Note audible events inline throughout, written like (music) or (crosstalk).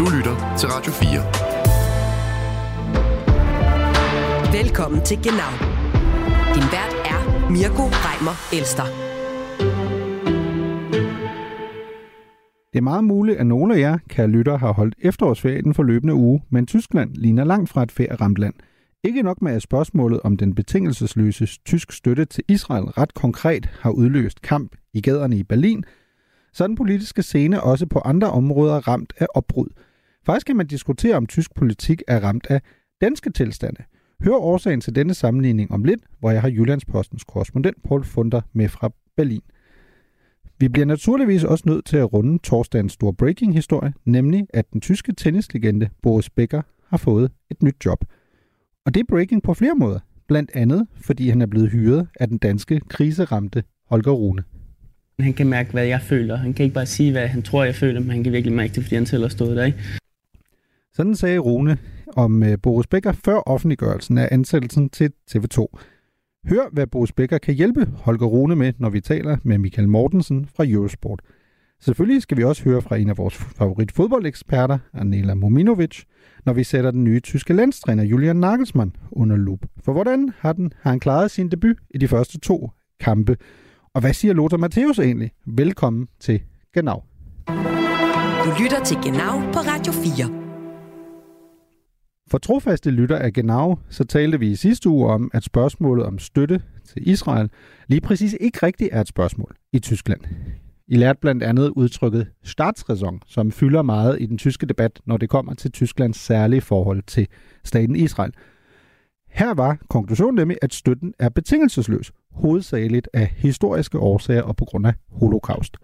Du lytter til Radio 4. Velkommen til Genau. Din vært er Mirko Reimer Elster. Det er meget muligt, at nogle af jer, kære lytter, har holdt efterårsferie den forløbende uge, men Tyskland ligner langt fra et ferieramt land. Ikke nok med, at spørgsmålet om den betingelsesløse tysk støtte til Israel ret konkret har udløst kamp i gaderne i Berlin, så er den politiske scene også på andre områder ramt af opbrud. Faktisk kan man diskutere, om tysk politik er ramt af danske tilstande. Hør årsagen til denne sammenligning om lidt, hvor jeg har Jyllandspostens korrespondent Paul Funder med fra Berlin. Vi bliver naturligvis også nødt til at runde torsdagens store breaking-historie, nemlig at den tyske tennislegende Boris Becker har fået et nyt job. Og det er breaking på flere måder, blandt andet fordi han er blevet hyret af den danske kriseramte Holger Rune. Han kan mærke, hvad jeg føler. Han kan ikke bare sige, hvad han tror, jeg føler, men han kan virkelig mærke det, fordi han selv har stået der. Ikke? Sådan sagde Rune om øh, Boris Becker før offentliggørelsen af ansættelsen til TV2. Hør, hvad Boris Becker kan hjælpe Holger Rune med, når vi taler med Michael Mortensen fra Eurosport. Selvfølgelig skal vi også høre fra en af vores favorit fodboldeksperter, Anela Mominovic, når vi sætter den nye tyske landstræner Julian Nagelsmann under lup. For hvordan har, den, har han klaret sin debut i de første to kampe? Og hvad siger Lothar Matthäus egentlig? Velkommen til Genau. Du lytter til Genau på Radio 4. For trofaste lytter af Genau, så talte vi i sidste uge om, at spørgsmålet om støtte til Israel lige præcis ikke rigtigt er et spørgsmål i Tyskland. I lærte blandt andet udtrykket statsræson, som fylder meget i den tyske debat, når det kommer til Tysklands særlige forhold til staten Israel. Her var konklusionen nemlig, at støtten er betingelsesløs, hovedsageligt af historiske årsager og på grund af holocaust.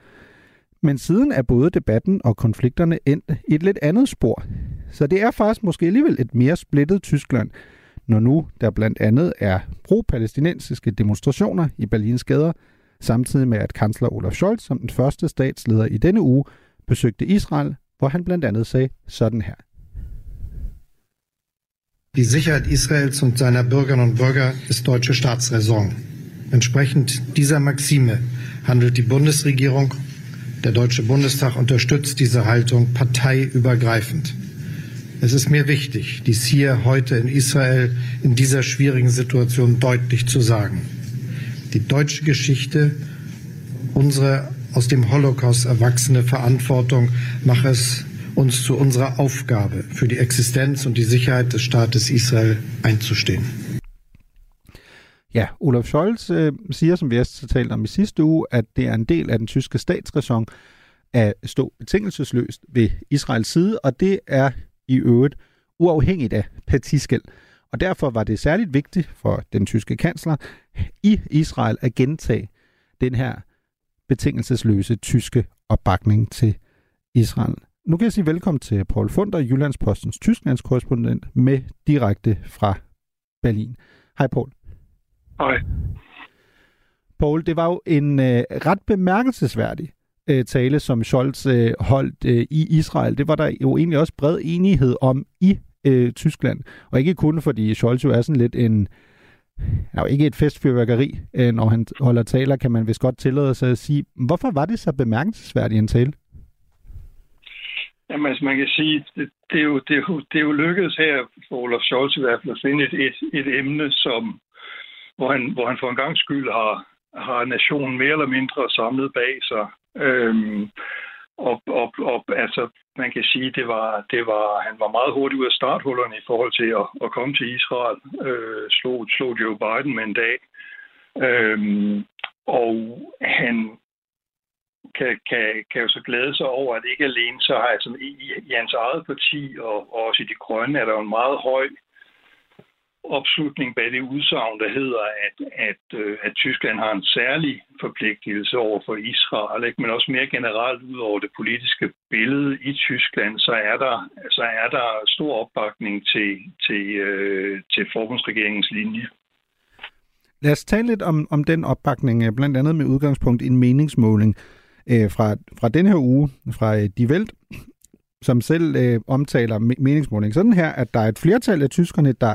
Men siden er både debatten og konflikterne endt i et lidt andet spor. Så det er faktisk måske alligevel et mere splittet Tyskland, når nu der blandt andet er pro-palæstinensiske demonstrationer i Berlins gader, samtidig med at kansler Olaf Scholz som den første statsleder i denne uge besøgte Israel, hvor han blandt andet sagde sådan her. Die Sicherheit Israels und seiner Bürgerinnen und Bürger ist deutsche Staatsräson. Entsprechend dieser Maxime handelt die Bundesregierung. Der Deutsche Bundestag unterstützt diese Haltung parteiübergreifend. Es ist mir wichtig, dies hier heute in Israel in dieser schwierigen Situation deutlich zu sagen. Die deutsche Geschichte, unsere aus dem Holocaust erwachsene Verantwortung mache es uns zu unserer Aufgabe, für die Existenz und die Sicherheit des Staates Israel einzustehen. Ja, Olaf Scholz øh, siger, som vi også talte om i sidste uge, at det er en del af den tyske statsræson at stå betingelsesløst ved Israels side, og det er i øvrigt uafhængigt af partiskæld. Og derfor var det særligt vigtigt for den tyske kansler i Israel at gentage den her betingelsesløse tyske opbakning til Israel. Nu kan jeg sige velkommen til Paul Funder, Jyllandspostens Tysklandskorrespondent med direkte fra Berlin. Hej Paul. Hej. Paul, det var jo en øh, ret bemærkelsesværdig øh, tale, som Scholz øh, holdt øh, i Israel. Det var der jo egentlig også bred enighed om i øh, Tyskland. Og ikke kun fordi Scholz jo er sådan lidt en, er jo ikke et festfyrværkeri, øh, når han holder taler, kan man vist godt tillade sig at sige. Hvorfor var det så bemærkelsesværdigt en tale? Jamen, altså, man kan sige, det, det, er jo, det, er jo, det er jo lykkedes her for Olaf Scholz i hvert fald at finde et, et, et emne, som, hvor, han, hvor han for en gang skyld har, har nationen mere eller mindre samlet bag sig. Øhm, og, og, og altså, man kan sige, det var, det var, han var meget hurtig ud af starthullerne i forhold til at, at komme til Israel. Øh, slog, slog Joe Biden med en dag. Øhm, og han kan, kan, kan jo så glæde sig over, at ikke alene så har altså, i, i hans eget parti og, og også i de grønne er der jo en meget høj opslutning bag det udsagn, der hedder, at, at, øh, at Tyskland har en særlig forpligtelse over for Israel, ikke? men også mere generelt ud over det politiske billede i Tyskland, så er der, så er der stor opbakning til, til, øh, til forbundsregeringens linje. Lad os tale lidt om, om den opbakning, øh, blandt andet med udgangspunkt i en meningsmåling øh, fra, fra den her uge fra øh, Die Welt, som selv øh, omtaler meningsmåling sådan her, at der er et flertal af tyskerne, der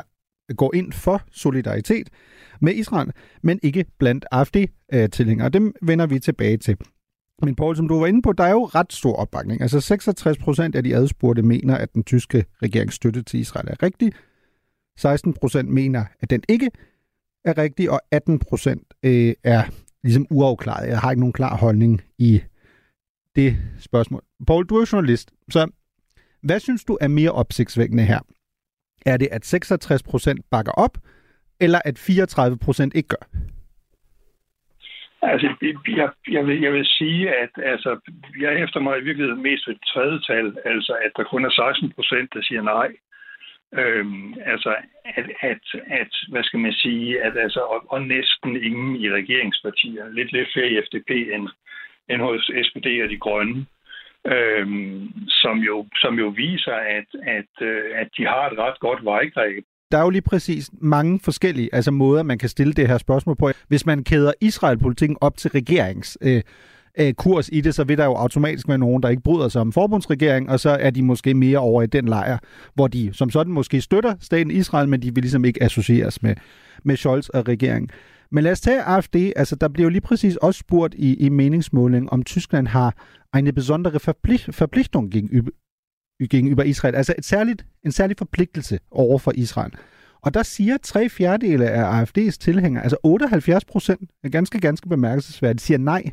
går ind for solidaritet med Israel, men ikke blandt AfD-tilhængere. Dem vender vi tilbage til. Men Paul, som du var inde på, der er jo ret stor opbakning. Altså 66 procent af de adspurgte mener, at den tyske regerings støtte til Israel er rigtig. 16 procent mener, at den ikke er rigtig, og 18 procent øh, er ligesom uafklaret. Jeg har ikke nogen klar holdning i det spørgsmål. Paul, du er journalist, så hvad synes du er mere opsigtsvækkende her? Er det, at 66 procent bakker op, eller at 34 procent ikke gør? Altså, jeg, jeg, vil, jeg vil sige, at altså, jeg efter mig i virkeligheden mest ved et tredje tal, altså at der kun er 16 procent, der siger nej. Øhm, altså, at, at, at, hvad skal man sige, at altså, og, og næsten ingen i regeringspartier, lidt lidt flere i FDP end, end hos SPD og de grønne, øhm, som, jo, som jo viser, at, at, øh, at de har et ret godt vejgreb der er jo lige præcis mange forskellige altså måder, man kan stille det her spørgsmål på. Hvis man kæder Israel-politikken op til regerings øh, øh, kurs i det, så vil der jo automatisk være nogen, der ikke bryder sig om forbundsregering, og så er de måske mere over i den lejr, hvor de som sådan måske støtter staten Israel, men de vil ligesom ikke associeres med, med Scholz og regeringen. Men lad os tage AFD. Altså, der bliver jo lige præcis også spurgt i, i meningsmåling, om Tyskland har en besondere Verpflichtung gegenüber, gegenüber Israel. Altså et særligt, en særlig forpligtelse over for Israel. Og der siger tre fjerdedele af AFD's tilhængere, altså 78 procent, er ganske, ganske bemærkelsesværdigt, siger nej.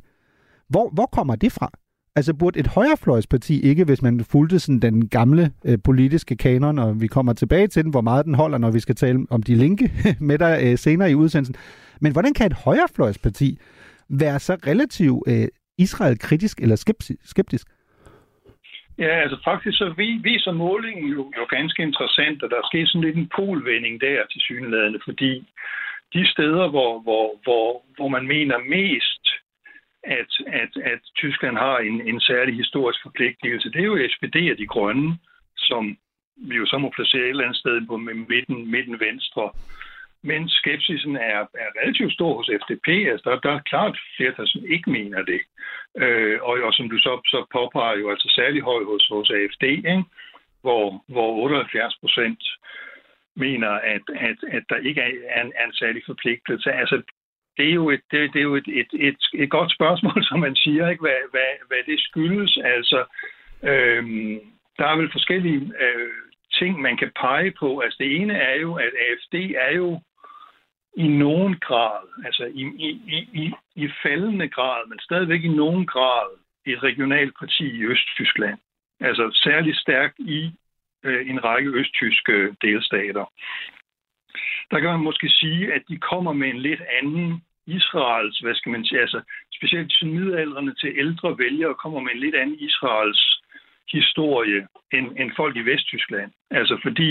Hvor, hvor kommer det fra? Altså burde et højrefløjsparti ikke, hvis man fulgte sådan den gamle øh, politiske kanon, og vi kommer tilbage til den, hvor meget den holder, når vi skal tale om de linke (laughs) med dig øh, senere i udsendelsen. Men hvordan kan et højrefløjsparti være så relativt øh, Israel-kritisk eller skeptisk? Ja, altså faktisk så viser målingen jo, jo ganske interessant, at der sker sådan lidt en polvending der til synlædende, fordi de steder, hvor, hvor, hvor, hvor man mener mest, at, at, at Tyskland har en, en særlig historisk forpligtelse, det er jo SPD og de grønne, som vi jo så må placere et eller andet sted på midten, midten venstre. Men skepsisen er, er relativt stor hos FDP. Altså, der, der er klart flertal, som ikke mener det. Øh, og, og som du så, så påpeger jo altså særlig høj hos, hos AFD, ikke? Hvor, hvor 78 procent mener, at, at, at der ikke er en, er en særlig forpligtelse. Altså, det er jo et, det, det er jo et, et, et, et godt spørgsmål, (laughs) som man siger, ikke? Hvad, hvad, hvad det skyldes. Altså, øhm, der er vel forskellige øh, ting, man kan pege på. Altså, det ene er jo, at AFD er jo i nogen grad, altså i, i, i, i faldende grad, men stadigvæk i nogen grad et regionalt parti i Østtyskland. Altså særligt stærkt i øh, en række østtyske øh, delstater. Der kan man måske sige, at de kommer med en lidt anden Israels, hvad skal man sige, altså specielt til middelalderne til ældre vælgere, kommer med en lidt anden Israels historie end, end folk i Vesttyskland. Altså fordi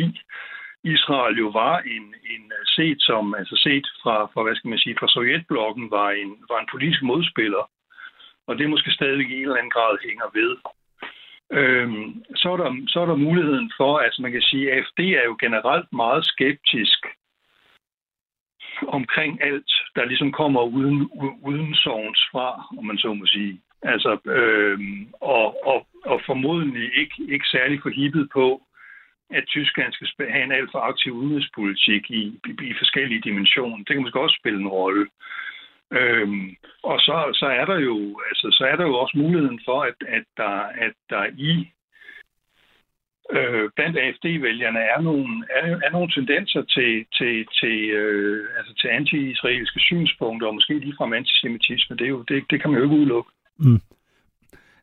Israel jo var en, en øh, set som, altså set fra, fra, hvad skal man sige, fra Sovjetblokken, var en, var en politisk modspiller. Og det måske stadig i en eller anden grad hænger ved. Øhm, så, er der, så er der muligheden for, altså man kan sige, at AFD er jo generelt meget skeptisk omkring alt, der ligesom kommer uden, uden sovens fra, om man så må sige. Altså, øh, og, og, og formodentlig ikke, ikke særlig forhippet på, at Tyskland skal have en alt for aktiv udenrigspolitik i, i, i forskellige dimensioner. Det kan måske også spille en rolle. Øhm, og så, så er der jo altså, så er der jo også muligheden for, at, at, der, at der i øh, blandt AFD-vælgerne er nogle, er, er nogle tendenser til, til, til, øh, altså til anti-israelske synspunkter, og måske ligefrem antisemitisme. Det, er jo, det, det kan man jo ikke udelukke. Mm.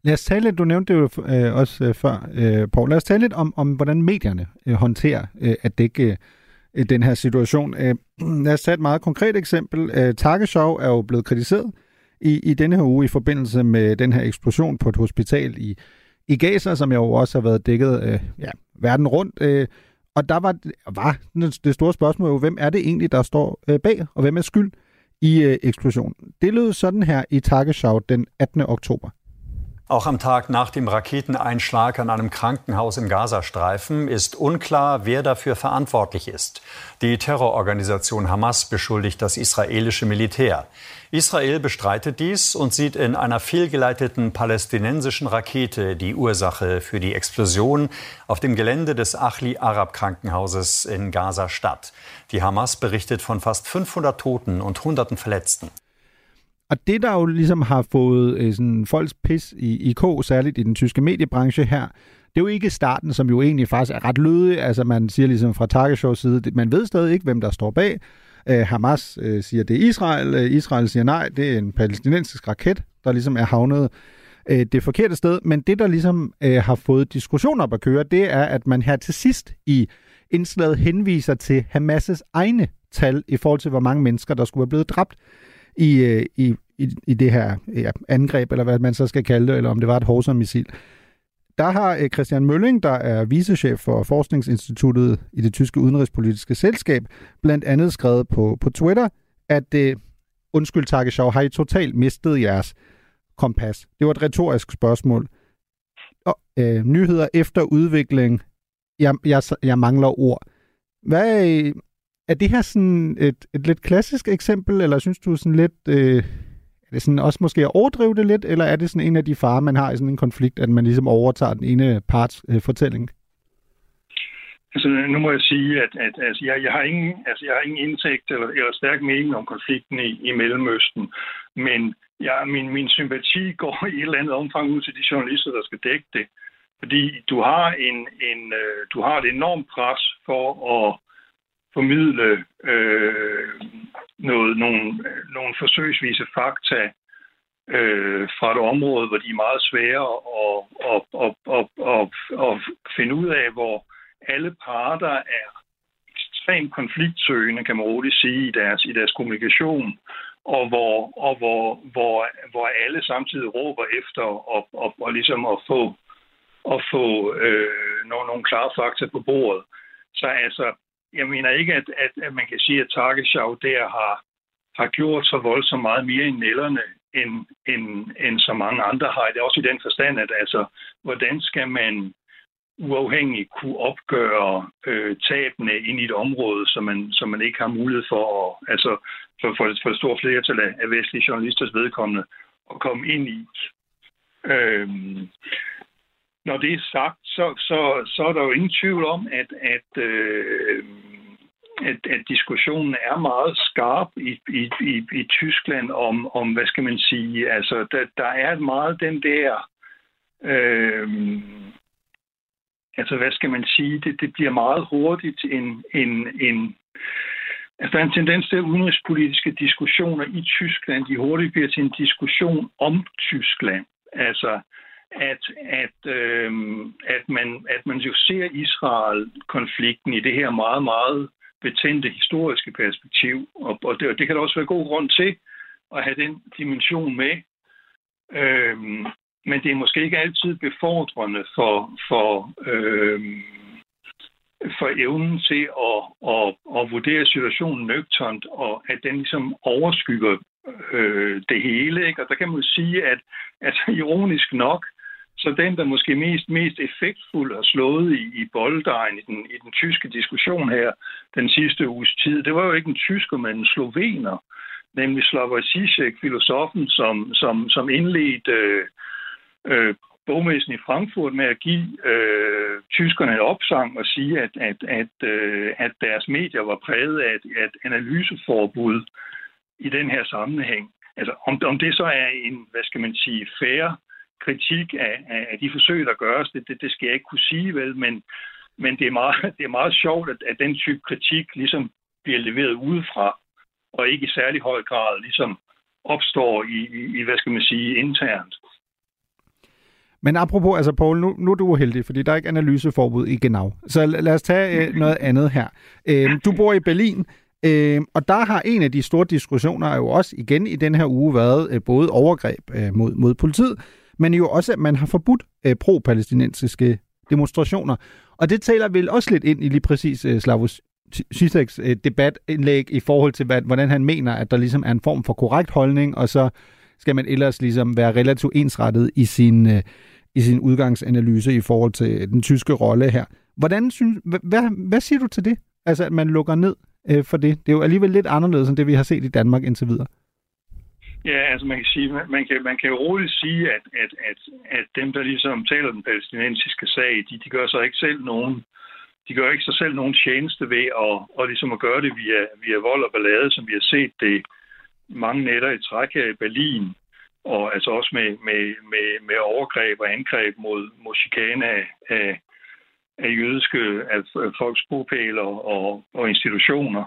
Lad os tale lidt, du nævnte det jo øh, også øh, før, øh, Paul. Lad os tale lidt om, om hvordan medierne øh, håndterer øh, at dække øh, den her situation. Øh, lad os tage et meget konkret eksempel. Øh, Tageshow er jo blevet kritiseret i, i denne her uge i forbindelse med den her eksplosion på et hospital i, i Gaza, som jo også har været dækket øh, ja, verden rundt. Øh, og der var, var det store spørgsmål jo, hvem er det egentlig, der står øh, bag, og hvem er skyld i øh, eksplosionen? Det lød sådan her i Tagesschau den 18. oktober. Auch am Tag nach dem Raketeneinschlag an einem Krankenhaus im Gazastreifen ist unklar, wer dafür verantwortlich ist. Die Terrororganisation Hamas beschuldigt das israelische Militär. Israel bestreitet dies und sieht in einer fehlgeleiteten palästinensischen Rakete die Ursache für die Explosion auf dem Gelände des Achli Arab Krankenhauses in Gaza-Stadt. Die Hamas berichtet von fast 500 Toten und Hunderten Verletzten. Og det, der jo ligesom har fået øh, sådan folks pis i, i k, særligt i den tyske mediebranche her, det er jo ikke starten, som jo egentlig faktisk er ret lødig. Altså man siger ligesom fra Target side, man ved stadig ikke, hvem der står bag. Øh, Hamas øh, siger, det er Israel. Øh, Israel siger nej, det er en palæstinensisk raket, der ligesom er havnet øh, det forkerte sted. Men det, der ligesom øh, har fået diskussioner op at køre, det er, at man her til sidst i indslaget henviser til Hamas' egne tal i forhold til, hvor mange mennesker, der skulle være blevet dræbt i, øh, i, i, i det her ja, angreb, eller hvad man så skal kalde det, eller om det var et Horser-missil. Der har øh, Christian Mølling, der er vicechef for Forskningsinstituttet i det tyske udenrigspolitiske selskab, blandt andet skrevet på, på Twitter, at det, undskyld Tagesschau, har I totalt mistet jeres kompas? Det var et retorisk spørgsmål. Og, øh, nyheder efter udvikling. Jeg, jeg, jeg mangler ord. Hvad, øh, er det her sådan et, et lidt klassisk eksempel, eller synes du sådan lidt... Øh, det sådan også måske at overdrive det lidt, eller er det sådan en af de farer, man har i sådan en konflikt, at man ligesom overtager den ene parts øh, fortælling? Altså, nu må jeg sige, at, at altså, jeg, jeg, har ingen, altså, jeg har ingen indsigt eller, eller stærk mening om konflikten i, i Mellemøsten, men ja, min, min sympati (laughs) går i et eller andet omfang ud til de journalister, der skal dække det. Fordi du har, en, en, øh, du har et enormt pres for at formidle øh, noget, nogle, nogle forsøgsvise fakta øh, fra et område, hvor de er meget svære at, at, at, at, at, at finde ud af, hvor alle parter er ekstremt konfliktsøgende, kan man roligt sige, i deres, i deres kommunikation, og hvor, og hvor, hvor, hvor alle samtidig råber efter og, og, og ligesom at få, at få øh, nogle, nogle klare fakta på bordet. Så altså, jeg mener ikke, at, at, at man kan sige, at Tagesschau der har, har gjort så voldsomt meget mere i nælderne, end, end, end så mange andre har. Det er også i den forstand, at altså, hvordan skal man uafhængigt kunne opgøre øh, tabene ind i et område, som man, som man ikke har mulighed for, at, altså for, for, for et stort flertal af vestlige journalisters vedkommende, at komme ind i. Øhm, når det er sagt, så, så, så er der jo ingen tvivl om, at, at, øh, at, at diskussionen er meget skarp i, i, i, i Tyskland om, om, hvad skal man sige, altså der, der er meget den der, øh, altså hvad skal man sige, det, det bliver meget hurtigt en, en, en Altså, der er en tendens til, at udenrigspolitiske diskussioner i Tyskland, de hurtigt bliver til en diskussion om Tyskland. Altså, at, at, øh, at, man, at man jo ser Israel-konflikten i det her meget, meget betændte historiske perspektiv. Og, og det, det kan der også være god grund til at have den dimension med. Øh, men det er måske ikke altid befordrende for, for, øh, for evnen til at, at, at vurdere situationen nøgternt, og at den ligesom overskygger øh, det hele. Ikke? Og der kan man sige, at altså, ironisk nok, så den, der måske mest, mest effektfuld har slået i, i bolddejen i den, i den tyske diskussion her den sidste uges tid, det var jo ikke en tysker, men en slovener, nemlig Slavoj Zizek, filosofen, som, som, som indledte øh, øh, bogmessen i Frankfurt med at give øh, tyskerne en opsang og sige, at, at, at, øh, at deres medier var præget af et, et analyseforbud i den her sammenhæng. Altså, om, om det så er en, hvad skal man sige, færre kritik af, af de forsøg, der gøres, det, det, det skal jeg ikke kunne sige vel, men, men det, er meget, (laughs) det er meget sjovt, at, at den type kritik ligesom bliver leveret udefra, og ikke i særlig høj grad ligesom opstår i, i, i hvad skal man sige, internt. Men apropos, altså Paul, nu, nu er du heldig, fordi der er ikke analyseforbud i Genau. Så lad os tage øh, noget andet her. Øh, du bor i Berlin, øh, og der har en af de store diskussioner jo også igen i den her uge været øh, både overgreb øh, mod, mod politiet, men jo også, at man har forbudt øh, pro-palæstinensiske demonstrationer. Og det taler vel også lidt ind i lige præcis øh, Slavos Zizeks øh, debatindlæg i forhold til, hvad, hvordan han mener, at der ligesom er en form for korrekt holdning, og så skal man ellers ligesom være relativt ensrettet i sin, øh, i sin udgangsanalyse i forhold til øh, den tyske rolle her. Hvordan synes, hvad, hvad siger du til det? Altså, at man lukker ned øh, for det. Det er jo alligevel lidt anderledes end det, vi har set i Danmark indtil videre. Ja, altså man kan sige, man kan, man kan jo roligt sige, at, at, at, at dem, der ligesom taler den palæstinensiske sag, de, de gør sig ikke selv nogen, de gør ikke sig selv nogen tjeneste ved at, og ligesom at gøre det via, via vold og ballade, som vi har set det mange nætter i træk her i Berlin, og altså også med, med, med, med overgreb og angreb mod, mod chikane af, af, af jødiske af folks bopæler og, og institutioner.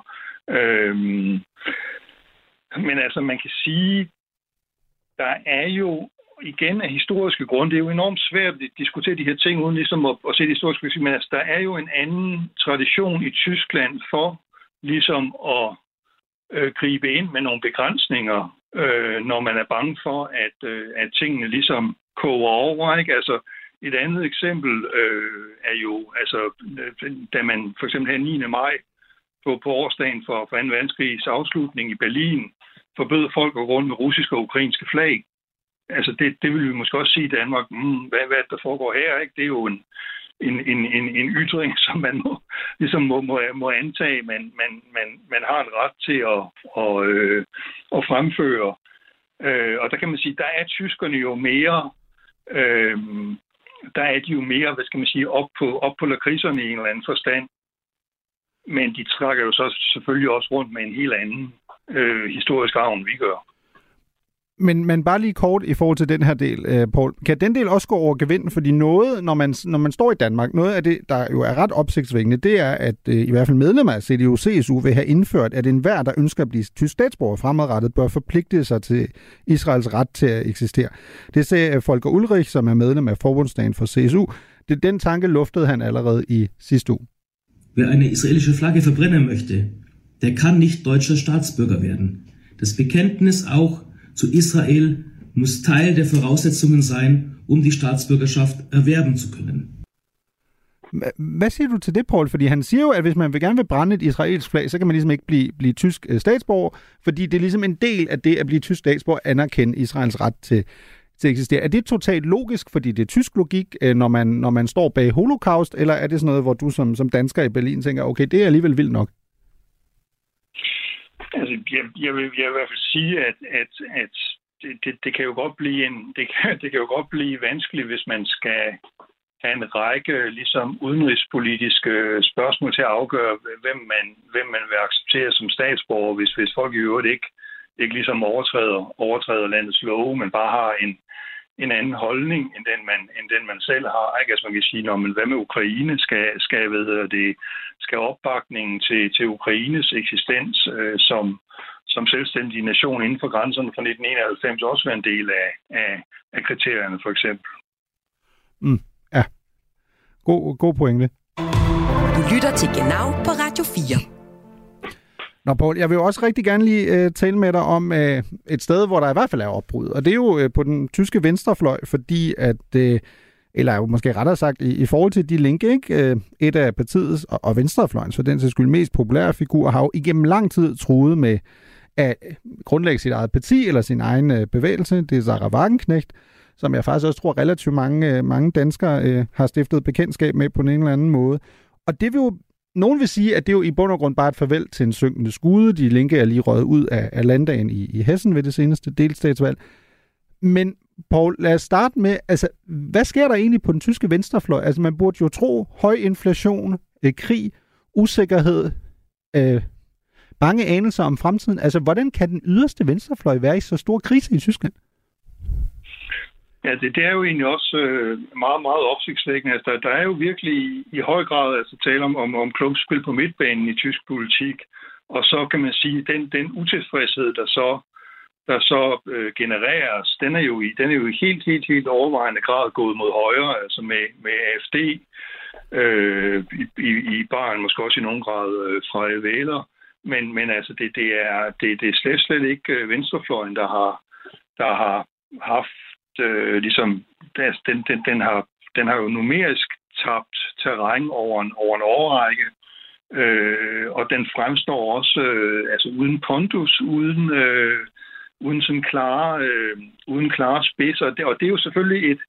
Øhm, men altså, man kan sige, der er jo igen af historiske grunde, det er jo enormt svært at diskutere de her ting, uden ligesom at, at se det historiske, men altså, der er jo en anden tradition i Tyskland for ligesom at øh, gribe ind med nogle begrænsninger, øh, når man er bange for, at, øh, at tingene ligesom koger over. Ikke? Altså, et andet eksempel øh, er jo, altså, øh, da man for eksempel her 9. maj på, på årsdagen for, for 2. verdenskrigs afslutning i Berlin, forbød folk at gå rundt med russiske og ukrainske flag. Altså det, det vil vi måske også sige i Danmark, mm, hvad, hvad der foregår her, ikke? det er jo en, en, en, en, en ytring, (laughs) som man må, ligesom må, må, må antage, man, man, man, man har en ret til at, at, øh, at fremføre. Øh, og der kan man sige, der er tyskerne jo mere, øh, der er de jo mere, hvad skal man sige, op på, op på lakridserne i en eller anden forstand. Men de trækker jo så selvfølgelig også rundt med en helt anden øh, historisk arv, end vi gør. Men, men bare lige kort i forhold til den her del, øh, Paul. Kan den del også gå over gevind? Fordi noget, når man, når man står i Danmark, noget af det, der jo er ret opsigtsvækkende, det er, at øh, i hvert fald medlemmer af CDU-CSU vil have indført, at enhver, der ønsker at blive tysk statsborger fremadrettet, bør forpligte sig til Israels ret til at eksistere. Det sagde øh, Folker Ulrich, som er medlem af forbundsdagen for CSU. Det, den tanke luftede han allerede i sidste uge. Wer eine israelische Flagge verbrennen möchte, der kann nicht deutscher Staatsbürger werden. Das Bekenntnis auch zu Israel muss Teil der Voraussetzungen sein, um die Staatsbürgerschaft erwerben zu können. Hvad siger du til det, Paul? Fordi han siger jo, at hvis man vil gerne vil brænde et israelsk flag, så kan man ligesom ikke blive, blive tysk øh, statsborger, fordi det er ligesom en del af det at blive tysk statsborger, anerkende Israels ret til, til at eksistere. Er det totalt logisk, fordi det er tysk logik, øh, når man, når man står bag holocaust, eller er det sådan noget, hvor du som, som dansker i Berlin tænker, okay, det er alligevel vildt nok? Altså, jeg, jeg, vil, jeg vil i hvert fald sige, at, at, at det, det, det, kan jo godt blive en, (laughs) det, kan, det kan jo godt blive vanskeligt, hvis man skal have en række ligesom udenrigspolitiske spørgsmål til at afgøre, hvem man, hvem man vil acceptere som statsborger, hvis, hvis folk i øvrigt ikke, ikke ligesom overtræder, overtræder landets love, men bare har en, en anden holdning, end den man, end den man selv har. Ikke? Altså man kan sige, når man, hvad med Ukraine? Skal, skal, ved det, skal opbakningen til, til Ukraines eksistens øh, som, som selvstændig nation inden for grænserne fra 1991 også være en del af, af, af kriterierne, for eksempel. Mm, ja. God, god pointe. Du lytter til Genau på Radio 4. Nå, Paul, jeg vil jo også rigtig gerne lige øh, tale med dig om øh, et sted, hvor der i hvert fald er opbrud. Og det er jo øh, på den tyske venstrefløj, fordi at, Øh, eller jo måske rettere sagt, i, i forhold til de linke, ikke? Øh, et af partiets og, og venstrefløjens for den sags skyld mest populære figur, har jo igennem lang tid truet med at grundlægge sit eget parti eller sin egen øh, bevægelse. Det er Sarah Wagenknecht, som jeg faktisk også tror relativt mange, øh, mange danskere øh, har stiftet bekendtskab med på en eller anden måde. Og det vil jo nogen vil sige, at det er jo i bund og grund bare et farvel til en synkende skude. De linke er lige røget ud af, af landdagen i, i Hessen ved det seneste delstatsvalg. Men Paul, lad os starte med, altså, hvad sker der egentlig på den tyske venstrefløj? Altså, man burde jo tro høj inflation, øh, krig, usikkerhed, øh, bange anelser om fremtiden. Altså, hvordan kan den yderste venstrefløj være i så stor krise i Tyskland? Ja, det, det er jo egentlig også øh, meget, meget opsigtsvækkende. Altså, der, der er jo virkelig i, i høj grad altså, tale om, om, om klumpspil på midtbanen i tysk politik. Og så kan man sige, at den, den utilfredshed, der så, der så øh, genereres, den er, jo i, den er jo i helt, helt, helt overvejende grad gået mod højre, altså med, med AFD, øh, i, i, i Bayern, måske også i nogen grad øh, fra Væler. Men, men altså, det, det, er, det, det er slet, slet ikke øh, venstrefløjen, der har, der har haft øh, ligesom, den, den, den, har, den har jo numerisk tabt terræn over en, over en overrække, øh, og den fremstår også øh, altså uden pondus, uden, øh, uden sådan klare, øh, uden klare spidser. Og det, og det er jo selvfølgelig et,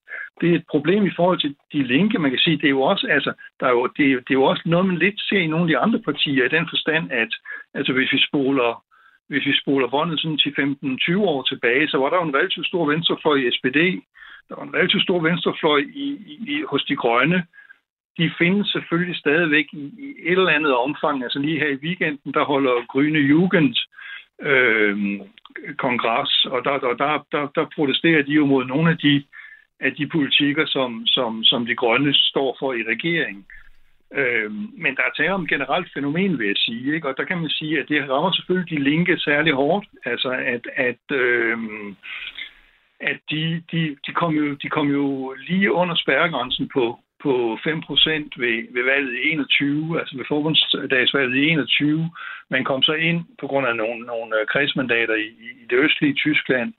det er et problem i forhold til de linke. Man kan sige, det er jo også, altså, der er jo, det, er, det er jo også noget, man lidt ser i nogle af de andre partier, i den forstand, at altså, hvis vi spoler hvis vi spoler båndet sådan til 15-20 år tilbage, så var der jo en relativt stor venstrefløj i SPD. Der var en relativt stor venstrefløj i, i, hos de grønne. De findes selvfølgelig stadigvæk i, i et eller andet omfang. Altså lige her i weekenden, der holder Grønne Jugend øh, kongres, og der, der, der, der, der protesterer de jo mod nogle af de, af de politikker, som, som, som de grønne står for i regeringen. Øh, Øh, men der er tale om et generelt fænomen, vil jeg sige. Ikke? Og der kan man sige, at det rammer selvfølgelig de linke særlig hårdt. Altså, at, at, øh, at de, de, de, kom jo, de kom jo lige under spærregrænsen på, på 5% ved, ved valget i 21, altså ved forbundsdagsvalget i 21. Man kom så ind på grund af nogle, nogle øh, kredsmandater i, i det østlige Tyskland.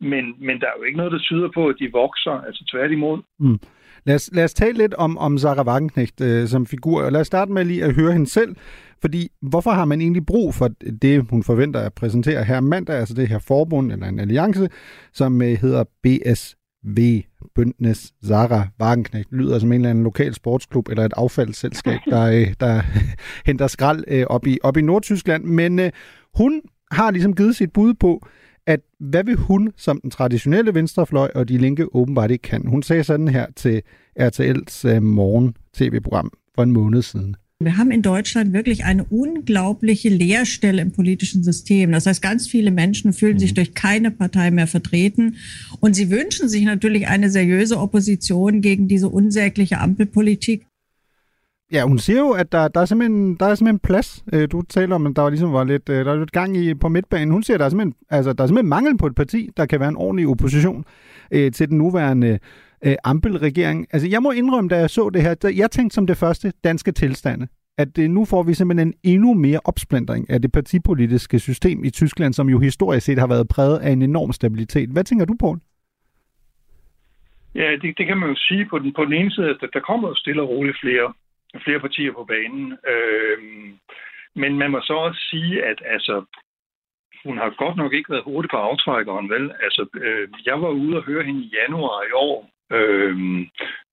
Men, men der er jo ikke noget, der tyder på, at de vokser, altså tværtimod. Mm. Lad os, lad os tale lidt om, om Sarah Wagenknecht øh, som figur, og lad os starte med lige at høre hende selv, fordi hvorfor har man egentlig brug for det, hun forventer at præsentere her mandag, altså det her forbund eller en alliance, som øh, hedder BSV, Bøndnes Sarah Wagenknecht, lyder som en eller anden lokal sportsklub eller et affaldsselskab, der, øh, der (laughs) henter skrald øh, op, i, op i Nordtyskland, men øh, hun har ligesom givet sit bud på, at hvad vil hun som den traditionelle venstrefløj og de linke åbenbart ikke kan. Hun sagde sådan her til RTL's uh, morgen tv-program for en måned siden. Wir haben in Deutschland wirklich eine unglaubliche Leerstelle im politischen System. Das heißt, ganz viele Menschen fühlen sich mhm. durch keine Partei mehr vertreten. Und sie wünschen sich natürlich eine seriöse Opposition gegen diese unsägliche Ampelpolitik. Ja, hun siger jo, at der, der, er, simpelthen, der er simpelthen plads. Øh, du taler om, at der var ligesom var lidt, øh, der er lidt gang i på midtbanen. Hun siger, at der er, simpelthen, altså, der er simpelthen mangel på et parti, der kan være en ordentlig opposition øh, til den nuværende øh, Ampel-regering. Altså, jeg må indrømme, da jeg så det her, jeg tænkte som det første danske tilstande, at øh, nu får vi simpelthen en endnu mere opsplintring af det partipolitiske system i Tyskland, som jo historisk set har været præget af en enorm stabilitet. Hvad tænker du, på? Ja, det, det kan man jo sige på den, på den ene side, at der kommer jo stille og roligt flere flere partier på banen. Øh, men man må så også sige, at altså, hun har godt nok ikke været hurtig på aftrækkeren, vel? Altså, øh, jeg var ude og høre hende i januar i år, øh,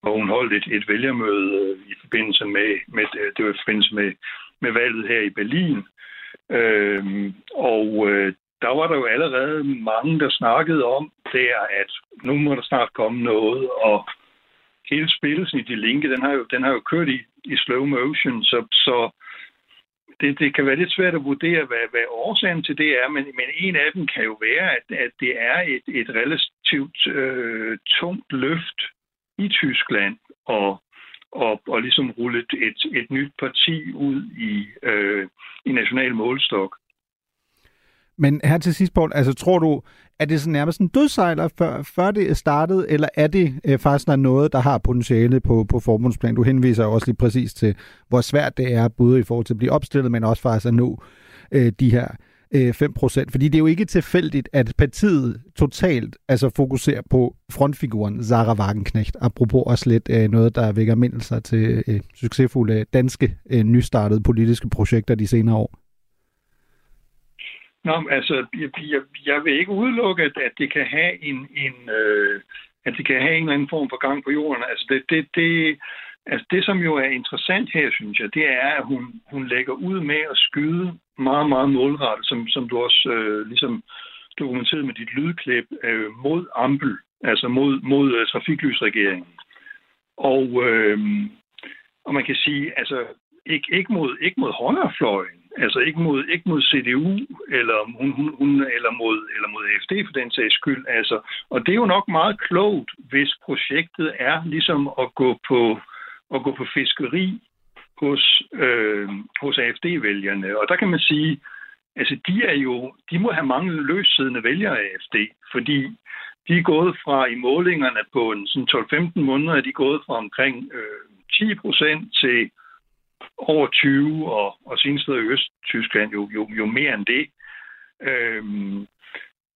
hvor hun holdt et, et vælgermøde øh, i forbindelse med, med, øh, det var i forbindelse med, med valget her i Berlin. Øh, og øh, der var der jo allerede mange, der snakkede om der, at nu må der snart komme noget, og hele spillelsen i de linke, den har jo, den har jo kørt i, i slow motion, så, så det, det kan være lidt svært at vurdere, hvad, hvad årsagen til det er, men, men en af dem kan jo være, at, at det er et, et relativt øh, tungt løft i Tyskland og, og, og ligesom rulle et, et, et nyt parti ud i, øh, i national målstok. Men her til sidst, Paul, altså tror du, er det sådan nærmest en dødsejler, før, før det er startet, eller er det øh, faktisk noget, der har potentiale på, på forbundsplan? Du henviser også lige præcis til, hvor svært det er, både i forhold til at blive opstillet, men også faktisk at nå øh, de her øh, 5%. Fordi det er jo ikke tilfældigt, at partiet totalt altså fokuserer på frontfiguren Zara Wagenknecht. Apropos også lidt øh, noget, der vækker mindelser til øh, succesfulde danske øh, nystartede politiske projekter de senere år. Nå, altså, jeg, jeg, jeg vil ikke udelukke, at, det kan have en, en øh, at det kan have en eller anden form for gang på jorden. Altså, det, det, det, altså, det som jo er interessant her, synes jeg, det er, at hun, hun lægger ud med at skyde meget, meget målrettet, som, som du også øh, ligesom dokumenteret med dit lydklip, øh, mod Ampel, altså mod, mod uh, trafiklysregeringen. Og, øh, og man kan sige, altså, ikke, ikke, mod, ikke mod højrefløjen, Altså ikke mod, ikke mod CDU eller, hun, hun, hun, eller, mod, eller mod AFD for den sags skyld. Altså, og det er jo nok meget klogt, hvis projektet er ligesom at gå på, at gå på fiskeri hos, øh, hos AFD-vælgerne. Og der kan man sige, altså de er jo, de må have mange løssiddende vælgere af AFD, fordi de er gået fra i målingerne på en sådan 12-15 måneder, er de gået fra omkring øh, 10 procent til over 20, og, og senest i Øst-Tyskland jo, jo, jo mere end det. Øhm,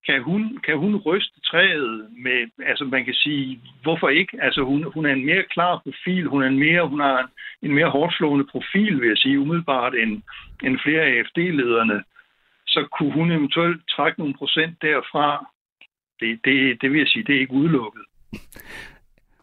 kan hun, kan hun ryste træet med, altså man kan sige, hvorfor ikke? Altså hun, hun er en mere klar profil, hun er en mere, hun har en, en mere hårdslående profil, vil jeg sige, umiddelbart end, end flere af AFD-lederne. Så kunne hun eventuelt trække nogle procent derfra. Det, det, det vil jeg sige, det er ikke udelukket.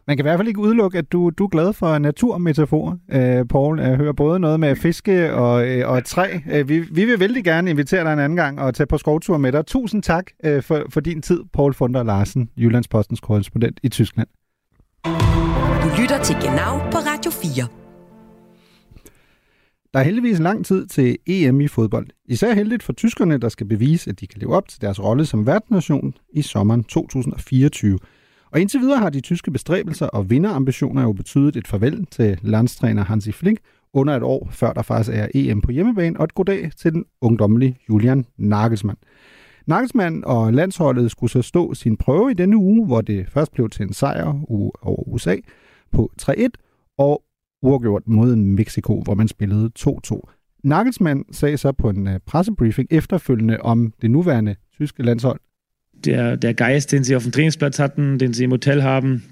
Man kan i hvert fald ikke udelukke, at du, du er glad for naturmetaforer, øh, Paul. Jeg hører både noget med fiske og, øh, og træ. Øh, vi, vi vil vældig gerne invitere dig en anden gang og tage på skovtur med dig. Tusind tak øh, for, for din tid, Paul Funder Larsen, Jyllandspostens korrespondent i Tyskland. Du lytter til Genau på Radio 4. Der er heldigvis lang tid til EM i fodbold. Især heldigt for tyskerne, der skal bevise, at de kan leve op til deres rolle som værtsnation i sommeren 2024. Og indtil videre har de tyske bestræbelser og vinderambitioner jo betydet et farvel til landstræner Hansi Flick under et år, før der faktisk er EM på hjemmebane, og et goddag til den ungdommelige Julian Nagelsmann. Nagelsmann og landsholdet skulle så stå sin prøve i denne uge, hvor det først blev til en sejr over USA på 3-1, og uafgjort mod Mexico, hvor man spillede 2-2. Nagelsmann sagde så på en øh, pressebriefing efterfølgende om det nuværende tyske landshold. Der, der Geist, den sie auf dem Trainingsplatz hatten, den sie im Hotel haben,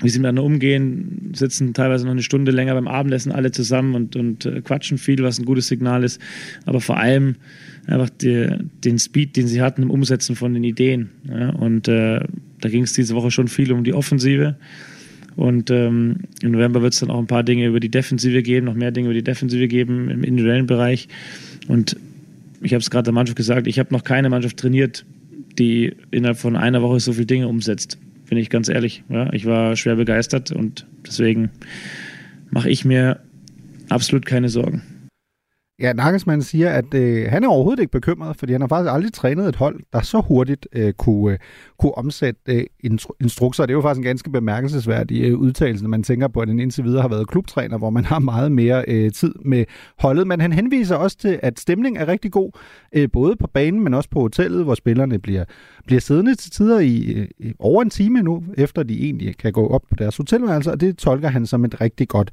wie sie miteinander umgehen, sitzen teilweise noch eine Stunde länger beim Abendessen alle zusammen und, und äh, quatschen viel, was ein gutes Signal ist. Aber vor allem einfach die, den Speed, den sie hatten im Umsetzen von den Ideen. Ja? Und äh, da ging es diese Woche schon viel um die Offensive. Und ähm, im November wird es dann auch ein paar Dinge über die Defensive geben, noch mehr Dinge über die Defensive geben im individuellen Bereich. Und ich habe es gerade der Mannschaft gesagt, ich habe noch keine Mannschaft trainiert, die innerhalb von einer Woche so viele Dinge umsetzt. Bin ich ganz ehrlich. Ja, ich war schwer begeistert und deswegen mache ich mir absolut keine Sorgen. Ja, Nagelsmann siger, at øh, han er overhovedet ikke bekymret, fordi han har faktisk aldrig trænet et hold, der så hurtigt øh, kunne, øh, kunne omsætte øh, instrukser. Det er jo faktisk en ganske bemærkelsesværdig øh, udtalelse, når man tænker på, at han indtil videre har været klubtræner, hvor man har meget mere øh, tid med holdet. Men han henviser også til, at stemningen er rigtig god, øh, både på banen, men også på hotellet, hvor spillerne bliver, bliver siddende til tider i øh, over en time nu, efter de egentlig kan gå op på deres hotelværelse, og det tolker han som et rigtig godt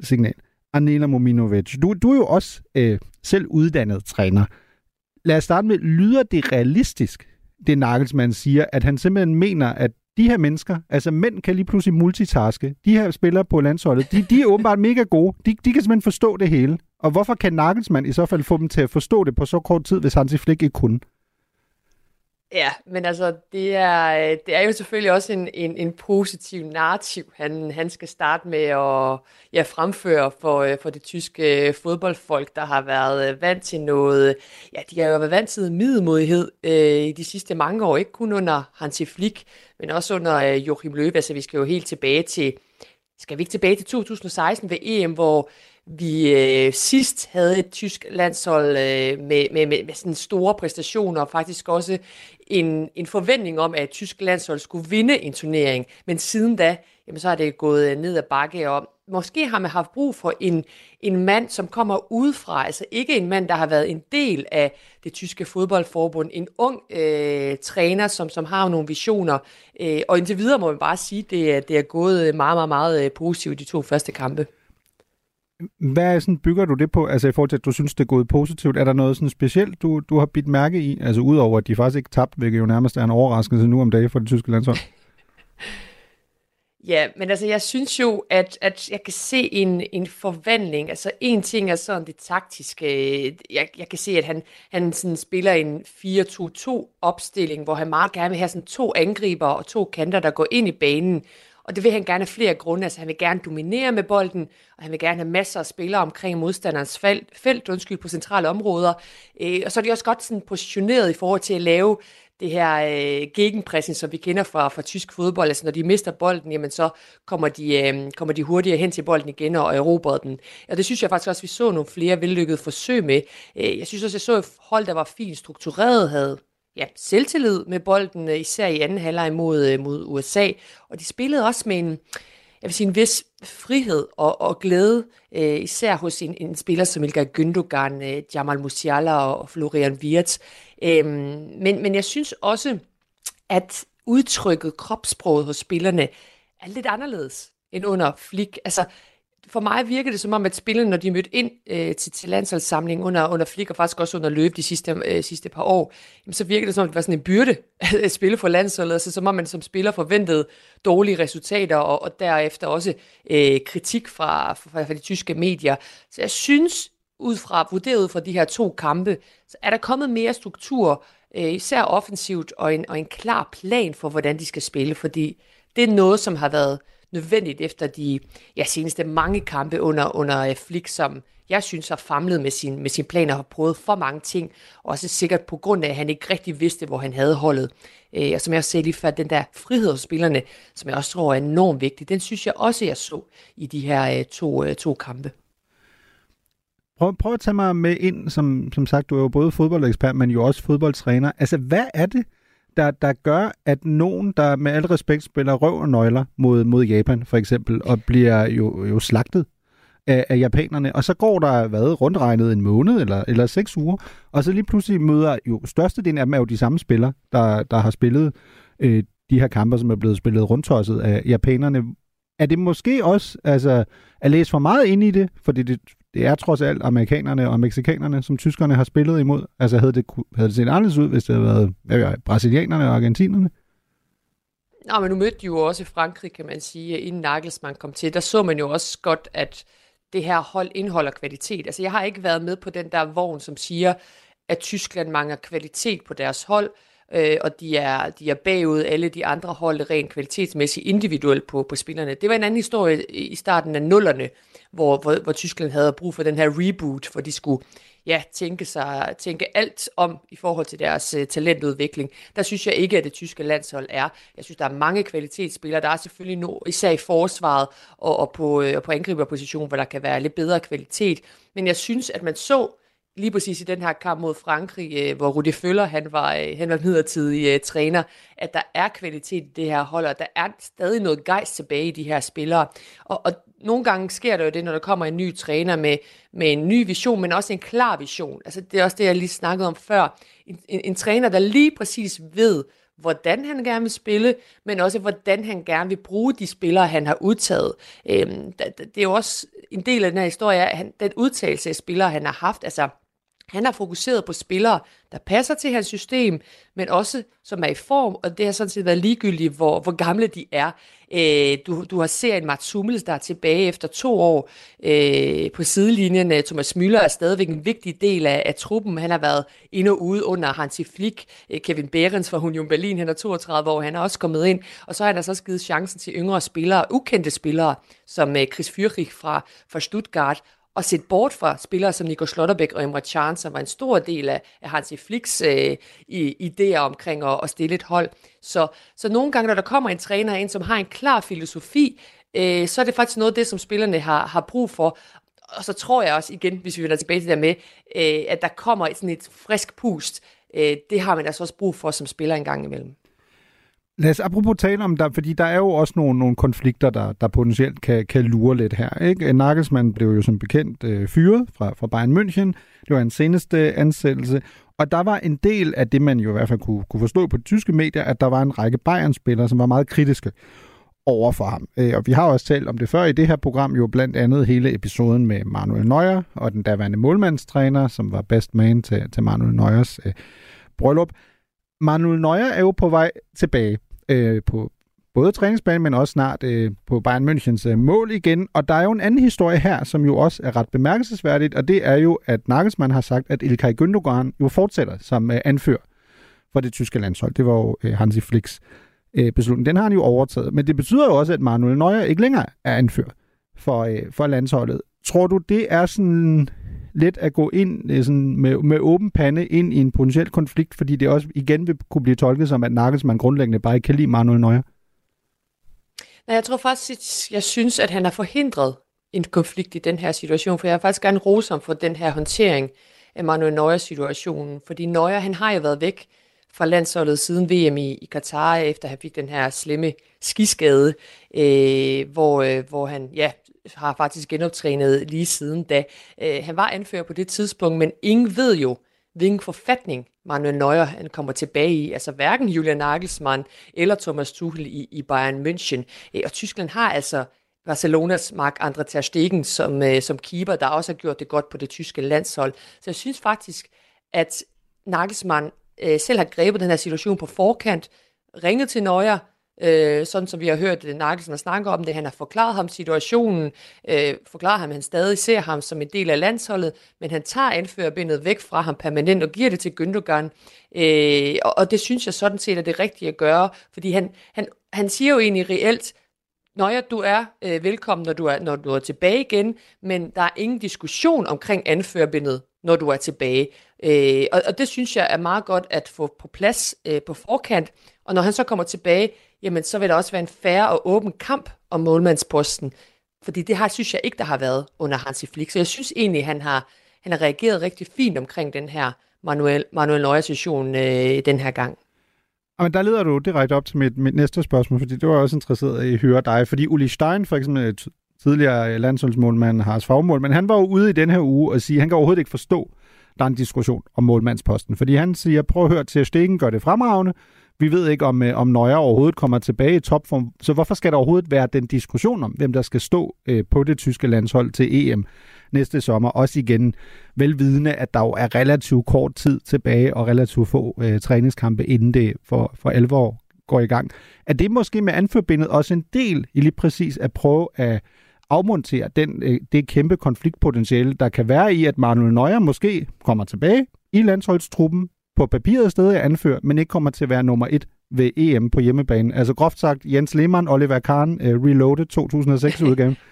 signal. Anela Mominovic, du, du er jo også øh, selv uddannet træner. Lad os starte med, lyder det realistisk, det Nagelsmann siger, at han simpelthen mener, at de her mennesker, altså mænd kan lige pludselig multitaske. De her spillere på landsholdet, de, de er åbenbart (laughs) mega gode. De, de kan simpelthen forstå det hele. Og hvorfor kan Nagelsmann i så fald få dem til at forstå det på så kort tid, hvis Hansi Flick ikke kunne? Ja, men altså, det er, øh, det er jo selvfølgelig også en, en, en positiv narrativ, han, han skal starte med at ja, fremføre for, øh, for det tyske øh, fodboldfolk, der har været vant til noget, ja, de har jo været vant til middelmodighed øh, i de sidste mange år, ikke kun under Hansi Flick, men også under øh, Joachim Löw, altså vi skal jo helt tilbage til, skal vi ikke tilbage til 2016 ved EM, hvor vi øh, sidst havde et tysk landshold øh, med, med, med, med sådan store præstationer, og faktisk også en, en forventning om, at et tysk landshold skulle vinde en turnering. Men siden da, jamen, så er det gået øh, ned ad bakke, og måske har man haft brug for en, en mand, som kommer udefra, altså ikke en mand, der har været en del af det tyske fodboldforbund, en ung øh, træner, som, som har nogle visioner, øh, og indtil videre må man bare sige, at det, det er gået øh, meget, meget, meget øh, positivt de to første kampe. Hvad sådan, bygger du det på, altså i forhold til, at du synes, det er gået positivt? Er der noget sådan specielt, du, du har bidt mærke i? Altså udover, at de faktisk ikke tabte, hvilket jo nærmest er en overraskelse nu om dagen for det tyske landshold. (laughs) Ja, men altså jeg synes jo, at, at jeg kan se en, en forvandling. Altså en ting er sådan det taktiske. Jeg, jeg kan se, at han, han sådan spiller en 4-2-2 opstilling, hvor han meget gerne vil have sådan to angriber og to kanter, der går ind i banen. Og det vil han gerne af flere grunde. Altså han vil gerne dominere med bolden, og han vil gerne have masser af spillere omkring modstanderens felt, felt undskyld, på centrale områder. Øh, og så er de også godt sådan positioneret i forhold til at lave det her øh, gegenpressing, som vi kender fra, fra tysk fodbold. Altså når de mister bolden, jamen så kommer de, øh, kommer de hurtigere hen til bolden igen og erobrer den. Og det synes jeg faktisk også, at vi så nogle flere vellykkede forsøg med. Øh, jeg synes også, at jeg så et hold, der var fint struktureret, havde ja, selvtillid med bolden, øh, især i anden halvleg mod, øh, mod USA. Og de spillede også med en, jeg vil sige, en vis frihed og, og glæde, øh, især hos en, en spiller som Ilkay Gündogan, øh, Jamal Musiala og Florian Wirtz. Øh, men, men jeg synes også, at udtrykket kropssproget hos spillerne er lidt anderledes end under Flick. Altså, for mig virker det som om, at spillerne, når de mødte ind øh, til, til landsholdssamlingen under, under flik, og faktisk også under løb de sidste, øh, sidste par år, jamen, så virker det som om, det var sådan en byrde (laughs) at spille for landsholdet, altså som om man som spiller forventede dårlige resultater, og, og derefter også øh, kritik fra, fra, fra de tyske medier. Så jeg synes, ud fra, vurderet fra de her to kampe, så er der kommet mere struktur, øh, især offensivt, og en, og en klar plan for, hvordan de skal spille, fordi det er noget, som har været nødvendigt efter de ja, seneste mange kampe under, under øh, Flick, som jeg synes har famlet med sin, med sin planer og har prøvet for mange ting. Også sikkert på grund af, at han ikke rigtig vidste, hvor han havde holdet. Øh, og som jeg også sagde lige før, den der frihed hos spillerne, som jeg også tror er enormt vigtig, den synes jeg også, jeg så i de her øh, to, øh, to kampe. Prøv, prøv at tage mig med ind, som, som sagt, du er jo både fodboldekspert, men jo også fodboldtræner. Altså, hvad er det, der, der gør, at nogen, der med al respekt spiller røv og nøgler mod, mod Japan, for eksempel, og bliver jo, jo slagtet af, af japanerne, og så går der, hvad, rundt regnet en måned eller, eller seks uger, og så lige pludselig møder jo størstedelen af dem er jo de samme spillere, der, der har spillet øh, de her kampe, som er blevet spillet rundtosset af japanerne. Er det måske også altså, at læse for meget ind i det, fordi det, det det er trods alt amerikanerne og meksikanerne, som tyskerne har spillet imod. Altså havde det, havde det set anderledes ud, hvis det havde været hvad ved jeg, brasilianerne og argentinerne? Nå, men nu mødte de jo også i Frankrig, kan man sige, inden Nagelsmann kom til. Der så man jo også godt, at det her hold indeholder kvalitet. Altså jeg har ikke været med på den der vogn, som siger, at Tyskland mangler kvalitet på deres hold, øh, og de er, de er bagud alle de andre hold rent kvalitetsmæssigt individuelt på, på spillerne. Det var en anden historie i starten af nullerne, hvor, hvor, hvor Tyskland havde brug for den her reboot, hvor de skulle ja, tænke, sig, tænke alt om i forhold til deres uh, talentudvikling. Der synes jeg ikke, at det tyske landshold er. Jeg synes, der er mange kvalitetsspillere. Der er selvfølgelig no, især i forsvaret og, og på, uh, på angriberposition, hvor der kan være lidt bedre kvalitet. Men jeg synes, at man så lige præcis i den her kamp mod Frankrig, øh, hvor Rudi Føller, han var, øh, han var midlertidig øh, træner, at der er kvalitet i det her hold, og der er stadig noget gejst tilbage i de her spillere. Og, og nogle gange sker der jo det, når der kommer en ny træner med, med en ny vision, men også en klar vision. Altså, det er også det, jeg lige snakkede om før. En, en, en træner, der lige præcis ved, hvordan han gerne vil spille, men også hvordan han gerne vil bruge de spillere, han har udtaget. Øhm, det er jo også en del af den her historie, at han, den udtalelse af spillere, han har haft, altså han har fokuseret på spillere, der passer til hans system, men også som er i form, og det har sådan set været ligegyldigt, hvor, hvor gamle de er. Øh, du, du har set en Mats Hummels, der er tilbage efter to år øh, på sidelinjen. Øh, Thomas Müller er stadigvæk en vigtig del af, af truppen. Han har været ind og ude under Hansi Flick. Øh, Kevin Behrens fra Union Berlin, han er 32 år, han er også kommet ind. Og så har han altså også givet chancen til yngre spillere, ukendte spillere, som øh, Chris Fürich fra, fra Stuttgart, og set bort fra spillere som Nico Schlotterbeck og Emre Can, som var en stor del af, af Hansi Flicks øh, idéer omkring at, at stille et hold. Så, så nogle gange, når der kommer en træner ind, som har en klar filosofi, øh, så er det faktisk noget af det, som spillerne har, har brug for. Og så tror jeg også igen, hvis vi vender tilbage til det der med, øh, at der kommer sådan et frisk pust. Øh, det har man altså også brug for som spiller en gang imellem. Lad os apropos tale om der, fordi der er jo også nogle, nogle konflikter, der, der potentielt kan, kan lure lidt her. Ikke? Øh, Nagelsmann blev jo som bekendt øh, fyret fra, fra Bayern München. Det var en seneste ansættelse. Og der var en del af det, man jo i hvert fald kunne, kunne forstå på de tyske medier, at der var en række Bayern-spillere, som var meget kritiske over for ham. Øh, og vi har også talt om det før i det her program, jo blandt andet hele episoden med Manuel Neuer og den daværende målmandstræner, som var best man til, til Manuel Neuers øh, bryllup. Manuel Neuer er jo på vej tilbage øh, på både træningsbanen, men også snart øh, på Bayern Münchens øh, mål igen. Og der er jo en anden historie her, som jo også er ret bemærkelsesværdigt, og det er jo, at Nagelsmann har sagt, at Ilkay Gündogan jo fortsætter som øh, anfører for det tyske landshold. Det var jo øh, Hansi Flicks øh, beslutning. Den har han jo overtaget. Men det betyder jo også, at Manuel Neuer ikke længere er anfører for, øh, for landsholdet. Tror du, det er sådan let at gå ind øh, sådan med, med åben pande ind i en potentiel konflikt, fordi det også igen vil kunne blive tolket som, at Nagelsmann grundlæggende bare ikke kan lide Manuel Neuer? Nej, jeg tror faktisk, jeg synes, at han har forhindret en konflikt i den her situation, for jeg har faktisk gerne rose ham for den her håndtering af Manuel Neuer-situationen, fordi Neuer, han har jo været væk fra landsholdet siden VM i, i Katar, efter han fik den her slemme skiskade, øh, hvor, øh, hvor han ja, har faktisk genoptrænet lige siden da. Øh, han var anfører på det tidspunkt, men ingen ved jo, hvilken forfatning Manuel Neuer han kommer tilbage i. Altså hverken Julian Nagelsmann eller Thomas Tuchel i, i Bayern München. Øh, og Tyskland har altså Barcelonas Marc-Andre Ter Stegen som, øh, som keeper, der også har gjort det godt på det tyske landshold. Så jeg synes faktisk, at Nagelsmann øh, selv har grebet den her situation på forkant, ringet til Neuer, øh, sådan som vi har hørt Nagelsmann snakke om det. Han har forklaret ham situationen, øh, forklaret ham, at han stadig ser ham som en del af landsholdet, men han tager anførerbindet væk fra ham permanent og giver det til Gündogan. Øh, og, og det synes jeg sådan set er det rigtige at gøre, fordi han, han, han siger jo egentlig reelt, Nøja, du er øh, velkommen, når du er, når du er tilbage igen, men der er ingen diskussion omkring anførbindet, når du er tilbage. Øh, og, og det synes jeg er meget godt at få på plads øh, på forkant. Og når han så kommer tilbage, jamen så vil der også være en færre og åben kamp om målmandsposten. Fordi det har, synes jeg ikke, der har været under Hansi Flick. Så jeg synes egentlig, han har, han har reageret rigtig fint omkring den her Manuel, Manuel Neuer-session øh, den her gang. Men der leder du direkte op til mit, mit næste spørgsmål, fordi det var også interesseret i at høre dig. Fordi Uli Stein, for eksempel tidligere landsholdsmålmand, har fagmål, men han var jo ude i den her uge og sige, at han kan overhovedet ikke forstå, der er en diskussion om målmandsposten. Fordi han siger, prøv at høre, til at Stegen gør det fremragende. Vi ved ikke, om, øh, om Nøjer overhovedet kommer tilbage i topform. Så hvorfor skal der overhovedet være den diskussion om, hvem der skal stå øh, på det tyske landshold til EM næste sommer? Også igen velvidende, at der jo er relativt kort tid tilbage og relativt få øh, træningskampe, inden det for, for alvor går i gang. Er det måske med anforbindet også en del i lige præcis at prøve at afmontere den, øh, det kæmpe konfliktpotentiale, der kan være i, at Manuel Neuer måske kommer tilbage i landsholdstruppen, på papiret stadig anfører, men ikke kommer til at være nummer et ved EM på hjemmebane. Altså groft sagt, Jens Lehmann, Oliver Kahn, uh, Reloaded 2006-udgaven. (laughs)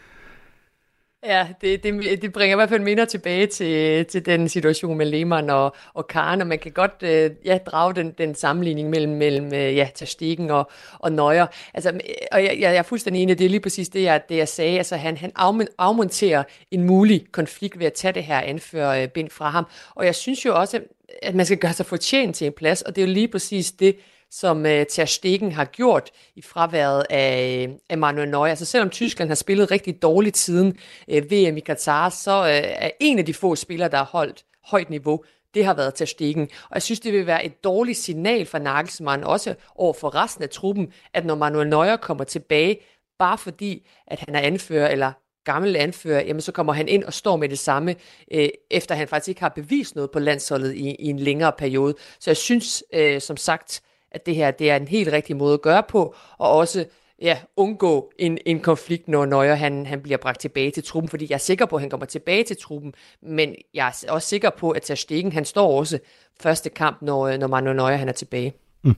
Ja, det, det, det bringer i hvert fald minder tilbage til, til den situation med Lehmann og, og Karen, og man kan godt øh, ja, drage den, den sammenligning mellem, mellem øh, ja, Tastikken og, og Nøjer. Altså, øh, og jeg, jeg er fuldstændig enig, det er lige præcis det, jeg, det, jeg sagde. Altså, han, han afmonterer en mulig konflikt ved at tage det her anfør øh, bind fra ham. Og jeg synes jo også, at man skal gøre sig fortjent til en plads, og det er jo lige præcis det, som øh, Ter Stegen har gjort i fraværet af, øh, af Manuel Neuer. Altså selvom Tyskland har spillet rigtig dårligt siden øh, VM i Katar, så øh, er en af de få spillere, der har holdt højt niveau, det har været Ter Stegen. Og jeg synes, det vil være et dårligt signal for Nagelsmann, også over for resten af truppen, at når Manuel Neuer kommer tilbage, bare fordi, at han er anfører, eller gammel anfører, jamen så kommer han ind og står med det samme, øh, efter han faktisk ikke har bevist noget på landsholdet i, i en længere periode. Så jeg synes, øh, som sagt, at det her det er en helt rigtig måde at gøre på, og også ja, undgå en, en konflikt, når Nøjer han, han bliver bragt tilbage til truppen, fordi jeg er sikker på, at han kommer tilbage til truppen, men jeg er også sikker på, at Ter Stegen, han står også første kamp, når, øh, når Manuel Nøjer han er tilbage. Mm.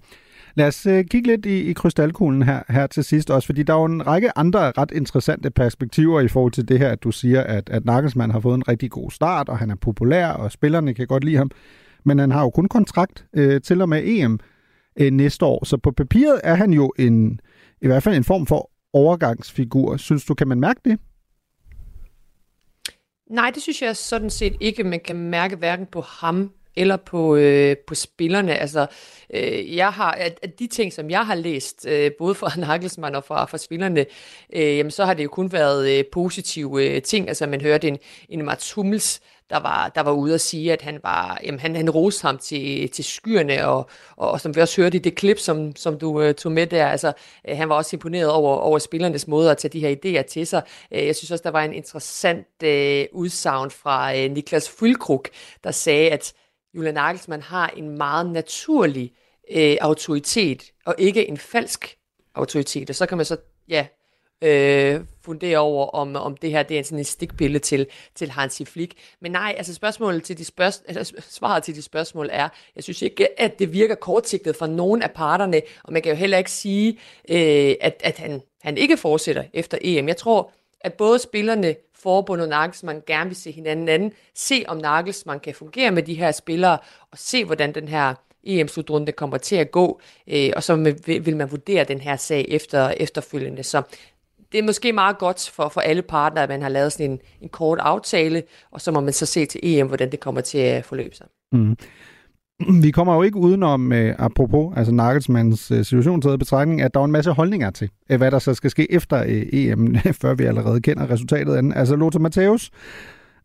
Lad os øh, kigge lidt i, i krystalkuglen her, her til sidst også, fordi der er jo en række andre ret interessante perspektiver i forhold til det her, at du siger, at, at Nagelsmann har fået en rigtig god start, og han er populær, og spillerne kan godt lide ham, men han har jo kun kontrakt øh, til og med EM øh, næste år, så på papiret er han jo en, i hvert fald en form for overgangsfigur. Synes du, kan man mærke det? Nej, det synes jeg sådan set ikke, man kan mærke hverken på ham eller på, øh, på spillerne. Altså, øh, jeg har, at, at de ting, som jeg har læst, øh, både fra (laughs) Nagelsmann og fra, fra spillerne, øh, jamen, så har det jo kun været øh, positive øh, ting. Altså, man hørte en, en Mats Hummels, der var, der var ude at sige, at han var, jamen, han, han roste ham til, til skyerne, og, og, og som vi også hørte i det klip, som, som du øh, tog med der, altså, øh, han var også imponeret over, over spillernes måde at tage de her idéer til sig. Øh, jeg synes også, der var en interessant øh, udsagn fra øh, Niklas Fylkrug, der sagde, at Julian Nagelsmann har en meget naturlig øh, autoritet, og ikke en falsk autoritet. Og så kan man så, ja, øh, fundere over, om, om det her det er sådan en stikpille til, til Hansi Flick. Men nej, altså spørgsmålet til de spørg- altså, svaret til de spørgsmål er, jeg synes ikke, at det virker kortsigtet for nogen af parterne, og man kan jo heller ikke sige, øh, at, at han, han ikke fortsætter efter EM. Jeg tror, at både spillerne, forbundet og Nagelsmann gerne vil se hinanden anden, se om Nagelsmann kan fungere med de her spillere, og se hvordan den her EM-slutrunde kommer til at gå, øh, og så vil man vurdere den her sag efter, efterfølgende. Så det er måske meget godt for, for alle partnere, at man har lavet sådan en, en kort aftale, og så må man så se til EM, hvordan det kommer til at forløbe sig. Mm. Vi kommer jo ikke udenom, øh, apropos altså Nagelsmanns øh, situation taget betragtning, at der er en masse holdninger til, øh, hvad der så skal ske efter øh, EM, (laughs) før vi allerede kender resultatet af den. Altså Lothar Matthäus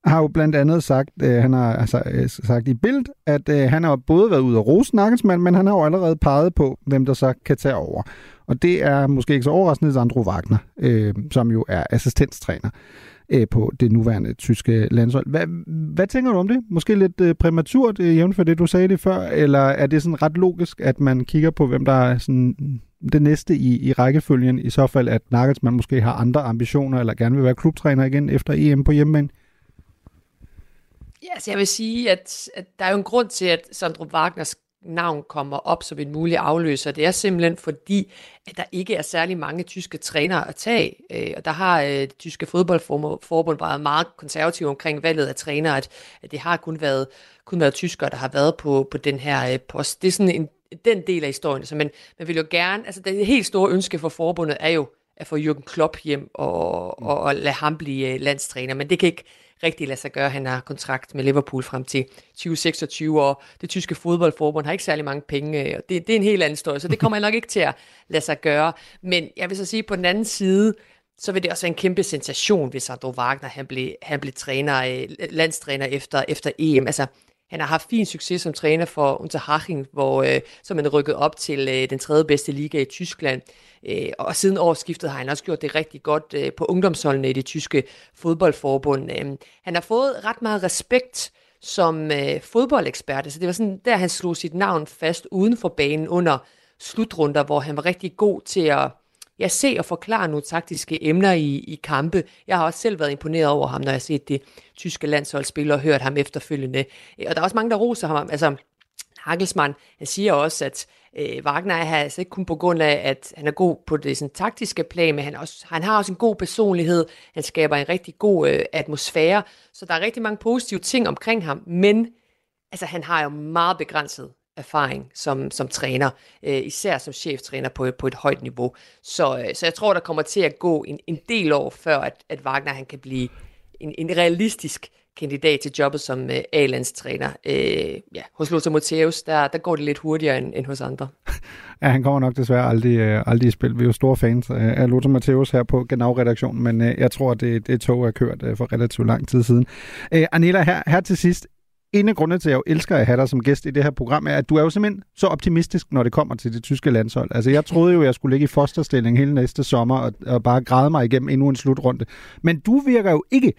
har jo blandt andet sagt, øh, han har altså, øh, sagt i bild, at øh, han har både været ude og rose Nagelsmann, men han har jo allerede peget på, hvem der så kan tage over. Og det er måske ikke så overraskende Sandro Wagner, øh, som jo er assistenstræner øh, på det nuværende tyske landshold. Hvad, hvad tænker du om det? Måske lidt øh, præmaturt, øh, jævnt for det, du sagde det før, eller er det sådan ret logisk, at man kigger på, hvem der er sådan det næste i, i rækkefølgen, i så fald, at Nagelsmann måske har andre ambitioner, eller gerne vil være klubtræner igen efter EM på hjemmebane? Ja, altså jeg vil sige, at, at der er jo en grund til, at Sandro Wagners navn kommer op som en mulig afløser. Det er simpelthen fordi, at der ikke er særlig mange tyske trænere at tage. Øh, og der har øh, det tyske fodboldforbund været meget konservativ omkring valget af trænere, at, at det har kun været, kun været tyskere, der har været på, på den her øh, post. Det er sådan en, den del af historien. Så man, man vil jo gerne, altså det helt store ønske for forbundet er jo at få Jürgen Klopp hjem og, og, og lade ham blive øh, landstræner, men det kan ikke rigtig lade sig gøre. Han har kontrakt med Liverpool frem til 2026, og det tyske fodboldforbund har ikke særlig mange penge, øh, og det, det er en helt anden historie, så det kommer nok ikke til at lade sig gøre. Men jeg vil så sige, på den anden side, så vil det også være en kæmpe sensation, hvis Sandro Wagner han blev, han blev træner, øh, landstræner efter, efter EM. Altså, han har haft fin succes som træner for Unterhaching, hvor, øh, som han rykket op til øh, den tredje bedste liga i Tyskland. Øh, og siden årsskiftet har han også gjort det rigtig godt øh, på ungdomsholdene i det tyske fodboldforbund. Øh, han har fået ret meget respekt som øh, fodboldekspert. Så det var sådan, der han slog sit navn fast uden for banen under slutrunder, hvor han var rigtig god til at jeg se og forklare nogle taktiske emner i, i kampe. Jeg har også selv været imponeret over ham, når jeg har set det tyske landshold spille og hørt ham efterfølgende. Øh, og der er også mange, der roser ham. Altså, Hagelsmann, han siger også, at øh, Wagner er her altså ikke kun på grund af, at han er god på det sådan, taktiske plan, men han, også, han har også en god personlighed. Han skaber en rigtig god øh, atmosfære. Så der er rigtig mange positive ting omkring ham, men altså, han har jo meget begrænset erfaring som, som træner, øh, især som cheftræner på, på et højt niveau. Så, øh, så jeg tror, der kommer til at gå en, en del år, før at, at Wagner han kan blive en, en realistisk kandidat til jobbet som øh, A-landstræner. Øh, ja, hos Lothar Matthäus, der, der går det lidt hurtigere end, end hos andre. (laughs) Ja, han kommer nok desværre aldrig, øh, aldrig i spil. Vi er jo store fans øh, af Lothar Matthäus her på Genau-redaktionen, men øh, jeg tror, det, det tog er kørt øh, for relativt lang tid siden. Øh, Anela, her, her til sidst, en af grundene til, at jeg jo elsker at have dig som gæst i det her program, er, at du er jo simpelthen så optimistisk, når det kommer til det tyske landshold. Altså, jeg troede jo, at jeg skulle ligge i fosterstilling hele næste sommer og, og bare græde mig igennem endnu en slutrunde. Men du virker jo ikke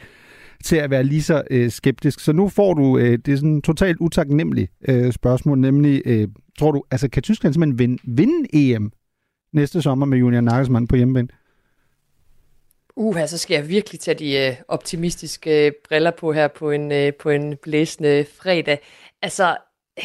til at være lige så øh, skeptisk. Så nu får du øh, det er sådan totalt utaknemmeligt øh, spørgsmål, nemlig, øh, tror du, altså kan Tyskland simpelthen vinde, vinde EM næste sommer med Julian Nagelsmann på hjemmebane? Uha, så skal jeg virkelig tage de øh, optimistiske øh, briller på her på en, øh, på en blæsende fredag. Altså, øh,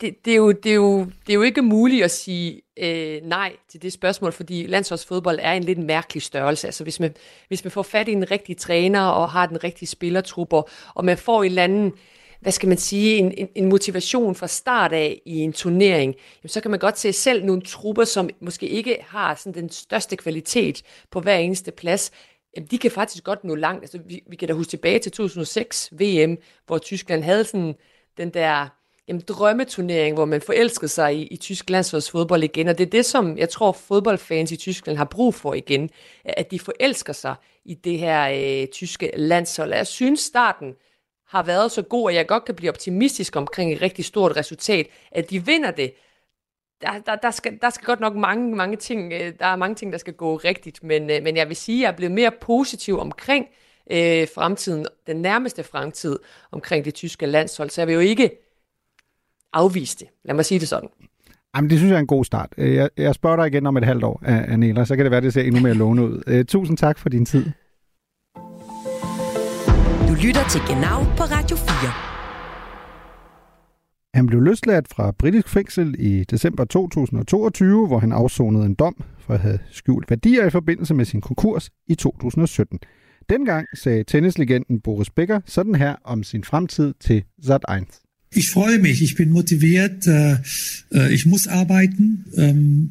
det, det, er jo, det, er jo, det er jo ikke muligt at sige øh, nej til det spørgsmål, fordi landsholdsfodbold er en lidt mærkelig størrelse. Altså, hvis man, hvis man får fat i en rigtig træner og har den rigtige spillertrupper, og man får en eller anden hvad skal man sige, en, en, en motivation fra start af i en turnering, jamen, så kan man godt se selv nogle trupper, som måske ikke har sådan den største kvalitet på hver eneste plads, jamen, de kan faktisk godt nå langt. Altså, vi, vi kan da huske tilbage til 2006 VM, hvor Tyskland havde sådan den der jamen, drømmeturnering, hvor man forelskede sig i, i tysk landsholdsfodbold igen, og det er det, som jeg tror fodboldfans i Tyskland har brug for igen, at de forelsker sig i det her øh, tyske landshold. Jeg synes starten har været så god, at jeg godt kan blive optimistisk omkring et rigtig stort resultat, at de vinder det. Der, der, der, skal, der skal godt nok mange, mange ting, øh, der er mange ting, der skal gå rigtigt, men, øh, men jeg vil sige, at jeg er blevet mere positiv omkring øh, fremtiden, den nærmeste fremtid omkring det tyske landshold, så jeg vil jo ikke afvise det. Lad mig sige det sådan. Jamen, det synes jeg er en god start. Øh, jeg, jeg spørger dig igen om et halvt år, Anela, så kan det være, det ser endnu mere lovende ud. Tusind tak for din tid lytter til Genau på Radio 4. Han blev løsladt fra britisk fængsel i december 2022, hvor han afsonede en dom for at have skjult værdier i forbindelse med sin konkurs i 2017. Dengang sagde tennislegenden Boris Becker sådan her om sin fremtid til Sat1. Ich freue mich, ich bin motiviert, äh, äh, ich muss arbeiten, ähm,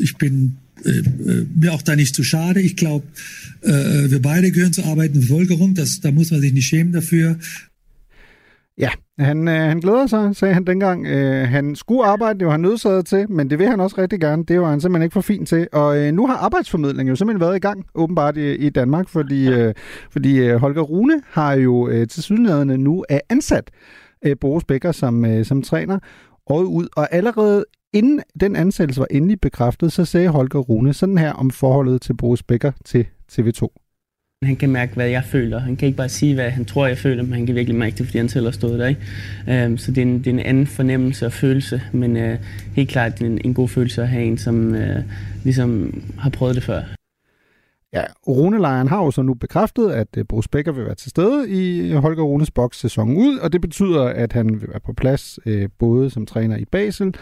ich bin äh, äh, mir auch da nicht zu schade. Ich glaube, äh, wir beide gehören zur arbeitenden Bevölkerung. Das, da muss man sich nicht schämen dafür. Ja, han, øh, han glæder sig, sagde han dengang. Øh, han skulle arbejde, det var han nødsaget til, men det vil han også rigtig gerne. Det var han simpelthen ikke for fint til. Og øh, nu har arbejdsformidlingen jo simpelthen været i gang, åbenbart i, i Danmark, fordi, øh, fordi øh, Holger Rune har jo øh, til sydnæderne nu er ansat øh, Boris Becker som, øh, som træner året ud. Og allerede inden den ansættelse var endelig bekræftet, så sagde Holger Rune sådan her om forholdet til Boris Becker til TV2. Han kan mærke, hvad jeg føler. Han kan ikke bare sige, hvad han tror, jeg føler, men han kan virkelig mærke det, fordi han selv har stået der. Ikke? Um, så det er, en, det er en anden fornemmelse og følelse, men uh, helt klart en, en god følelse at have en, som uh, ligesom har prøvet det før. Ja, Rune-lejren har jo så nu bekræftet, at øh, Bruce Becker vil være til stede i øh, Holger Runes boks sæsonen ud, og det betyder, at han vil være på plads øh, både som træner i Basel,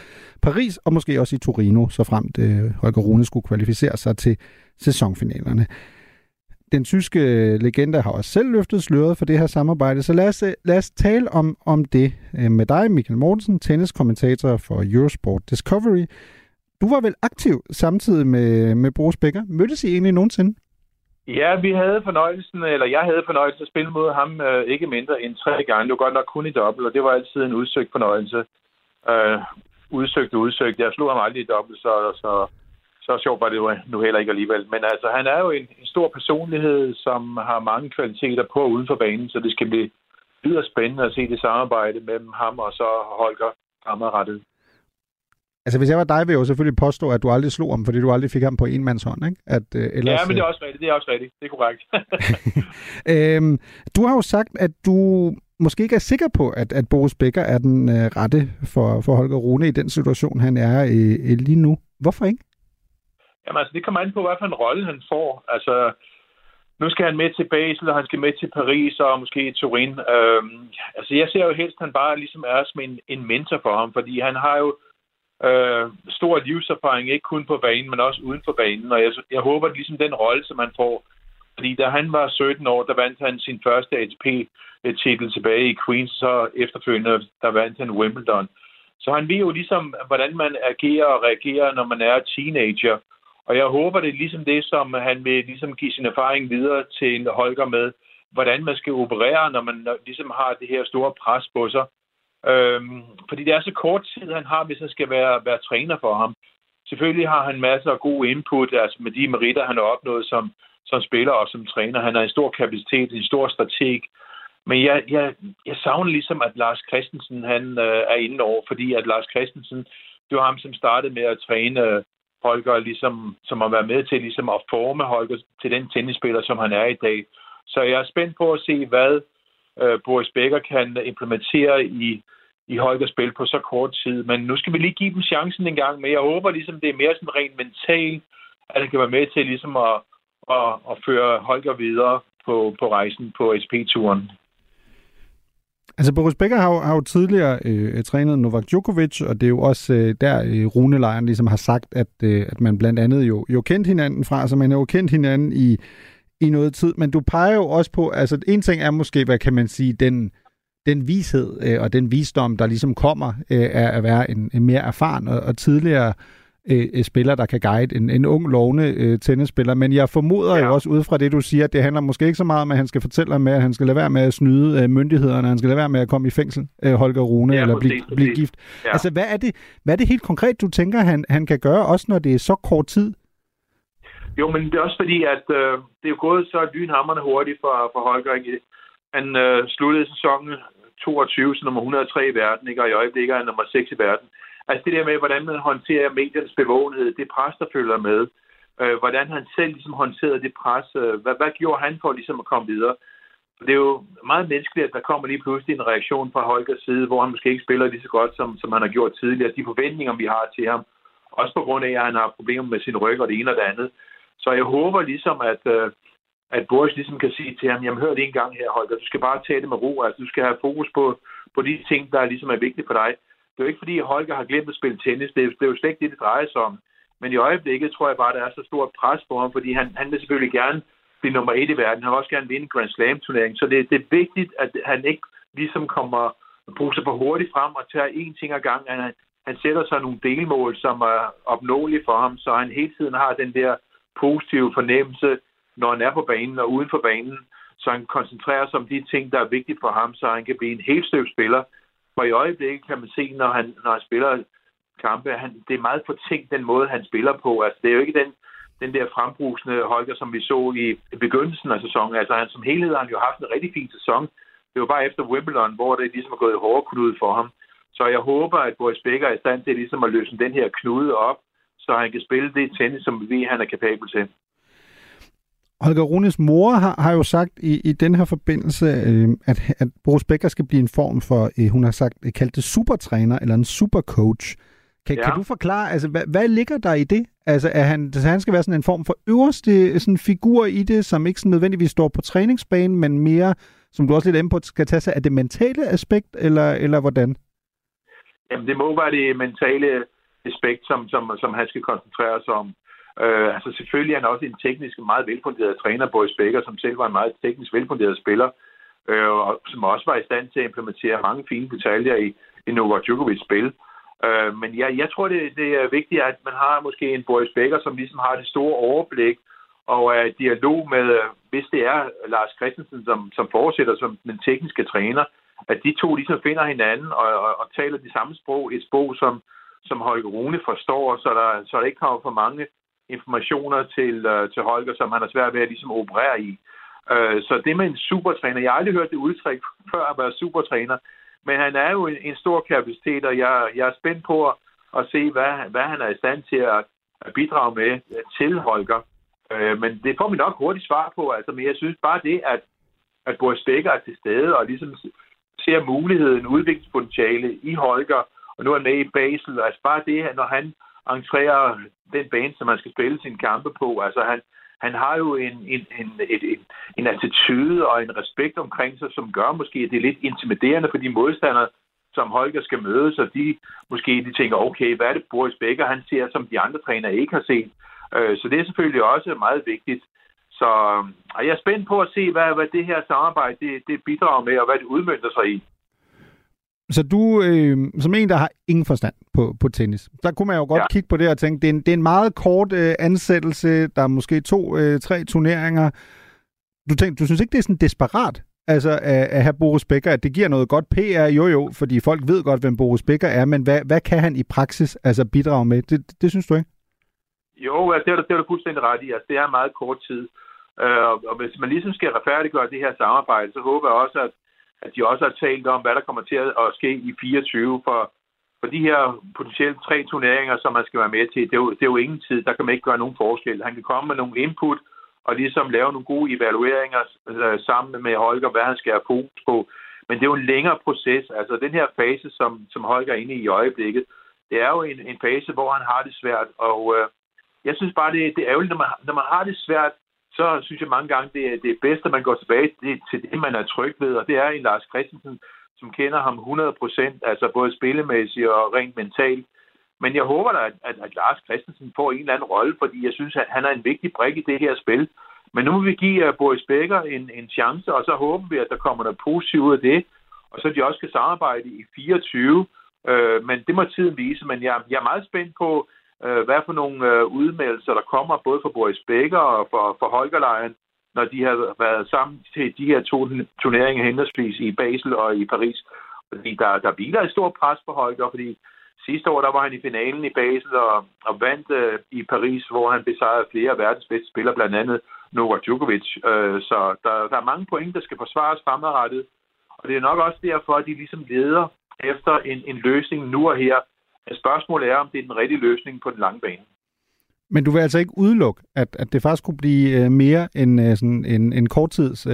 Paris og måske også i Torino, så fremt øh, Holger Rune skulle kvalificere sig til sæsonfinalerne. Den tyske øh, legende har også selv løftet sløret for det her samarbejde, så lad os, lad os tale om, om det med dig, Michael Mortensen, tenniskommentator for Eurosport Discovery. Du var vel aktiv samtidig med, med Boris Becker. Mødtes I egentlig nogensinde? Ja, vi havde fornøjelsen, eller jeg havde fornøjelsen at spille mod ham øh, ikke mindre end tre gange. Det var godt nok kun i dobbelt, og det var altid en udsøgt fornøjelse. Øh, udsøgt og udsøgt. Jeg slog ham aldrig i dobbelt, så, så, så sjovt var det jo nu heller ikke alligevel. Men altså, han er jo en, en stor personlighed, som har mange kvaliteter på uden for banen, så det skal blive yderst spændende at se det samarbejde mellem ham og så Holger fremadrettet. Altså, hvis jeg var dig, ville jeg jo selvfølgelig påstå, at du aldrig slog ham, fordi du aldrig fik ham på en mands hånd, ikke? At, øh, ellers, ja, men det er også rigtigt. Det er også rigtigt. Det er korrekt. (laughs) øhm, du har jo sagt, at du måske ikke er sikker på, at, at Boris Becker er den øh, rette for, for Holger Rune i den situation, han er i, lige nu. Hvorfor ikke? Jamen altså, det kommer an på, hvad for en rolle han får. Altså, nu skal han med til Basel, og han skal med til Paris og måske Turin. Øhm, altså, jeg ser jo helst, at han bare ligesom er som en, en mentor for ham, fordi han har jo øh, stor livserfaring, ikke kun på banen, men også uden for banen. Og jeg, jeg håber, at ligesom den rolle, som han får, fordi da han var 17 år, der vandt han sin første ATP-titel tilbage i Queens, så efterfølgende, der vandt han Wimbledon. Så han ved jo ligesom, hvordan man agerer og reagerer, når man er teenager. Og jeg håber, det er ligesom det, som han vil ligesom give sin erfaring videre til en Holger med, hvordan man skal operere, når man ligesom har det her store pres på sig. Øhm, fordi det er så kort tid, han har, hvis han skal være, være træner for ham. Selvfølgelig har han masser af god input, altså med de meritter, han har opnået som, som spiller og som træner. Han har en stor kapacitet, en stor strateg. Men jeg, jeg, jeg savner ligesom, at Lars Christensen han, øh, er inde over, fordi at Lars Christensen, det var ham, som startede med at træne øh, Holger, ligesom, som har været med til ligesom at forme Holger til den tennisspiller, som han er i dag. Så jeg er spændt på at se, hvad øh, Boris Becker kan implementere i, i Holgers spil på så kort tid. Men nu skal vi lige give dem chancen en gang, men jeg håber ligesom, det er mere sådan rent mentalt, at han kan være med til ligesom at, at, at føre Holger videre på, på rejsen på SP-turen. Altså Boris Becker har jo, har jo tidligere øh, trænet Novak Djokovic, og det er jo også øh, der øh, Rune ligesom har sagt, at, øh, at man blandt andet jo, jo kendt hinanden fra, så man har jo kendt hinanden i, i noget tid, men du peger jo også på, altså en ting er måske, hvad kan man sige, den, den vished øh, og den visdom, der ligesom kommer øh, af at være en, en mere erfaren og, og tidligere øh, spiller, der kan guide en, en ung, lovende øh, tennisspiller. Men jeg formoder ja. jo også ud fra det, du siger, at det handler måske ikke så meget om, at han skal fortælle ham med, at han skal lade være med at snyde øh, myndighederne, han skal lade være med at komme i fængsel, øh, Holger Rune, ja, eller blive, blive gift. Ja. Altså, hvad er, det, hvad er det helt konkret, du tænker, han, han kan gøre, også når det er så kort tid? Jo, men det er også fordi, at øh, det er jo gået så lynhammerne hurtigt for, for Holger. Ikke? Han øh, sluttede sæsonen 22 som nummer 103 i verden, ikke? og i øjeblikket er han nummer 6 i verden. Altså det der med, hvordan man håndterer mediernes bevågenhed, det pres, der følger med, øh, hvordan han selv ligesom håndterede det pres, øh, hvad, hvad gjorde han for ligesom at komme videre? Det er jo meget menneskeligt, at der kommer lige pludselig en reaktion fra Holgers side, hvor han måske ikke spiller lige så godt, som, som han har gjort tidligere. De forventninger, vi har til ham, også på grund af, at han har problemer med sin ryg og det ene og det andet. Så jeg håber ligesom, at, øh, at Boris ligesom kan sige til ham, jamen hør det en gang her, Holger, du skal bare tage det med ro, altså du skal have fokus på, på de ting, der ligesom er vigtige for dig. Det er jo ikke fordi, Holger har glemt at spille tennis, det er, det er jo slet ikke det, det drejer sig om. Men i øjeblikket tror jeg bare, der er så stort pres på ham, fordi han, han vil selvfølgelig gerne blive nummer et i verden. Han vil også gerne vinde en Grand Slam-turnering. Så det, det er vigtigt, at han ikke ligesom kommer bruger sig for hurtigt frem og tager én ting ad gang. Han, han sætter sig nogle delmål, som er opnåelige for ham, så han hele tiden har den der positive fornemmelse, når han er på banen og uden for banen, så han koncentrerer sig om de ting, der er vigtige for ham, så han kan blive en helt støv spiller. For i øjeblikket kan man se, når han, når han spiller kampe, han, det er meget fortænkt den måde, han spiller på. Altså, det er jo ikke den, den der frembrusende Holger, som vi så i, begyndelsen af sæsonen. Altså, han, som helhed har han jo haft en rigtig fin sæson. Det var bare efter Wimbledon, hvor det ligesom er gået hårdt knude for ham. Så jeg håber, at Boris Becker er i stand til ligesom at løse den her knude op, så han kan spille det tennis, som vi han er kapabel til. Holger Runes mor har, har jo sagt i, i den her forbindelse, øh, at, at Boris Becker skal blive en form for, øh, hun har sagt, øh, kaldt det supertræner eller en supercoach. Kan, ja. kan du forklare, altså, hvad, hvad ligger der i det? Altså, er han, altså, han skal være sådan en form for øverste sådan figur i det, som ikke sådan nødvendigvis står på træningsbanen, men mere, som du også lidt inde på, skal tage sig af det mentale aspekt, eller, eller hvordan? Jamen, det må være det mentale aspekt, som, som, som han skal koncentrere sig om. Øh, altså selvfølgelig er han også en teknisk meget velfunderet træner, Boris Becker, som selv var en meget teknisk velfunderet spiller, øh, og som også var i stand til at implementere mange fine detaljer i, i Novak Djokovic spil. Øh, men ja, jeg tror, det, det er vigtigt, at man har måske en Boris Becker, som ligesom har det store overblik, og er dialog med, øh, hvis det er Lars Christensen, som, som fortsætter som den tekniske træner, at de to ligesom finder hinanden og, og, og taler det samme sprog, et sprog, som, som Holger Rune forstår, så der, så der ikke kommer for mange informationer til, øh, til Holger, som han har svært ved at ligesom operere i. Øh, så det med en supertræner, jeg har aldrig hørt det udtryk før at være supertræner, men han er jo en, en stor kapacitet, og jeg, jeg er spændt på at, at se, hvad, hvad han er i stand til at, at bidrage med til Holger. Øh, men det får vi nok hurtigt svar på, altså, men jeg synes bare det, at, at Boris Becker er til stede og ligesom ser muligheden, udviklingspotentiale i Holger, og nu er han med i Basel. Altså bare det, når han entrerer den bane, som man skal spille sine kampe på. Altså han, han har jo en, en, en, et, en, en attitude og en respekt omkring sig, som gør måske, at det er lidt intimiderende for de modstandere, som Holger skal møde, så de måske de tænker, okay, hvad er det Boris Becker, han ser, som de andre trænere ikke har set. Øh, så det er selvfølgelig også meget vigtigt. Så og jeg er spændt på at se, hvad, hvad det her samarbejde det, det bidrager med, og hvad det udmyndter sig i. Så du, øh, som en, der har ingen forstand på, på tennis, der kunne man jo godt ja. kigge på det og tænke, det er en, det er en meget kort øh, ansættelse, der er måske to, øh, tre turneringer. Du, tænker, du synes ikke, det er sådan desperat altså, at, at have Boris Becker, at det giver noget godt PR? Jo jo, fordi folk ved godt, hvem Boris Becker er, men hvad, hvad kan han i praksis altså bidrage med? Det, det synes du ikke? Jo, altså, det er du, det er du fuldstændig ret i. Altså, det er meget kort tid. Øh, og hvis man ligesom skal retfærdiggøre det her samarbejde, så håber jeg også, at, at de også har talt om, hvad der kommer til at ske i 24, for, for de her potentielt tre turneringer, som man skal være med til, det er, jo, det er jo ingen tid, der kan man ikke gøre nogen forskel. Han kan komme med nogle input, og ligesom lave nogle gode evalueringer øh, sammen med Holger, hvad han skal have fokus på. Men det er jo en længere proces. Altså den her fase, som, som Holger er inde i i øjeblikket, det er jo en, en fase, hvor han har det svært. Og øh, jeg synes bare, det, det er ærgerligt, når man, når man har det svært, så synes jeg mange gange, det er, det er bedst, at man går tilbage til, til det, man er tryg ved, og det er en Lars Christensen, som kender ham 100% altså både spillemæssigt og rent mentalt. Men jeg håber da, at, at, at Lars Christensen får en eller anden rolle, fordi jeg synes, at han er en vigtig brik i det her spil. Men nu må vi give uh, Boris Becker en, en chance, og så håber vi, at der kommer noget positivt ud af det, og så de også kan samarbejde i 24. Øh, uh, men det må tiden vise, men jeg, jeg er meget spændt på, øh, hvad for nogle øh, udmeldelser, der kommer både for Boris Becker og for, for Holgerlejen, når de har været sammen til de her to turneringer henholdsvis i Basel og i Paris. Fordi der, der hviler et stort pres på Holger, fordi sidste år der var han i finalen i Basel og, og vandt øh, i Paris, hvor han besejrede flere af verdens bedste spillere, blandt andet Novak Djokovic. Øh, så der, der er mange point, der skal forsvares fremadrettet. Og det er nok også derfor, at de ligesom leder efter en, en løsning nu og her, Spørgsmålet er, om det er den rigtige løsning på den lange bane. Men du vil altså ikke udelukke, at, at det faktisk kunne blive uh, mere end uh, sådan en, en korttids uh,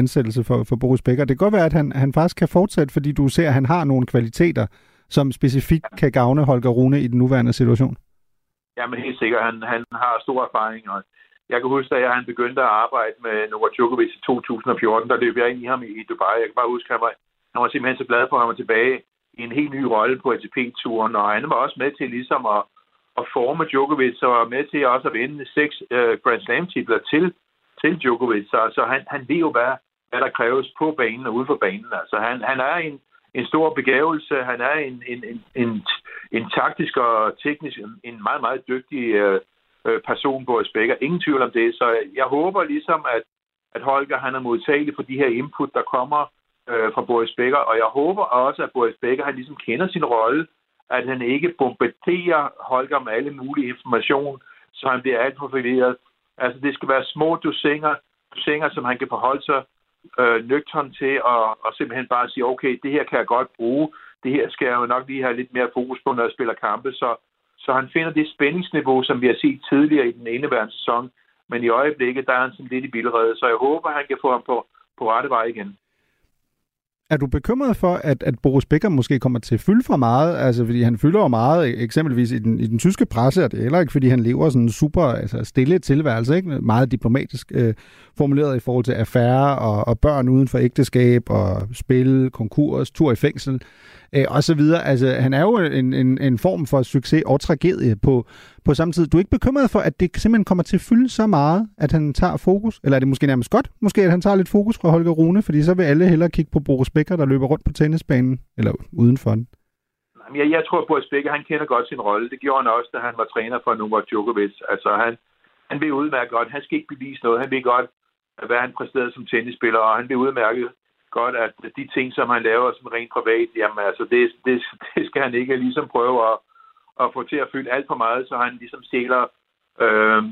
ansættelse for, for Boris Becker. Det kan godt være, at han, han faktisk kan fortsætte, fordi du ser, at han har nogle kvaliteter, som specifikt kan gavne Holger Rune i den nuværende situation. Ja, men helt sikkert. Han, han har stor erfaring, og jeg kan huske, at han begyndte at arbejde med Novak Djokovic i 2014, der løb jeg ind i ham i Dubai. Jeg kan bare huske, at han var, han var simpelthen så glad for, at han var tilbage en helt ny rolle på ATP-turen, og han var også med til ligesom at, at forme Djokovic, og var med til også at vinde seks øh, Grand Slam-titler til, til Djokovic. Så altså, han, han ved jo, hvad, hvad der kræves på banen og ude for banen. Altså, han, han er en, en stor begævelse. Han er en, en, en, en, en taktisk og teknisk en meget, meget dygtig øh, øh person, Boris Becker. Ingen tvivl om det. Så jeg håber ligesom, at, at Holger han er modtagelig for de her input, der kommer øh, fra Boris Becker, og jeg håber også, at Boris Becker han ligesom kender sin rolle, at han ikke bombarderer Holger med alle mulige information, så han bliver alt for forvirret. Altså, det skal være små dosinger, dosinger som han kan forholde sig øh, nøgtern til, og, og simpelthen bare sige, okay, det her kan jeg godt bruge, det her skal jeg jo nok lige have lidt mere fokus på, når jeg spiller kampe, så, så han finder det spændingsniveau, som vi har set tidligere i den indeværende sæson, men i øjeblikket, der er han sådan lidt i bilrede, så jeg håber, han kan få ham på, på rette vej igen. Er du bekymret for, at, at Boris Becker måske kommer til at fylde for meget? Altså, fordi han fylder jo meget, e- eksempelvis i den, i den tyske presse, og det er heller ikke, fordi han lever sådan en super altså, stille tilværelse, ikke? meget diplomatisk øh, formuleret i forhold til affære og, og børn uden for ægteskab og spil, konkurs, tur i fængsel øh, og så videre. Altså, han er jo en, en, en form for succes og tragedie på, på samme tid. Du er ikke bekymret for, at det simpelthen kommer til at fylde så meget, at han tager fokus? Eller er det måske nærmest godt, måske at han tager lidt fokus fra Holger Rune, fordi så vil alle hellere kigge på Boris Becker, der løber rundt på tennisbanen, eller uden for den? Jeg, jeg tror, at Boris Becker, han kender godt sin rolle. Det gjorde han også, da han var træner for Novak Djokovic. Altså, han, han vil udmærke godt. Han skal ikke bevise noget. Han vil godt, hvad han præsterede som tennisspiller, og han vil udmærke godt, at de ting, som han laver som rent privat, jamen altså, det, det, det skal han ikke ligesom prøve at, at få til at fylde alt for meget, så han ligesom stjæler øh,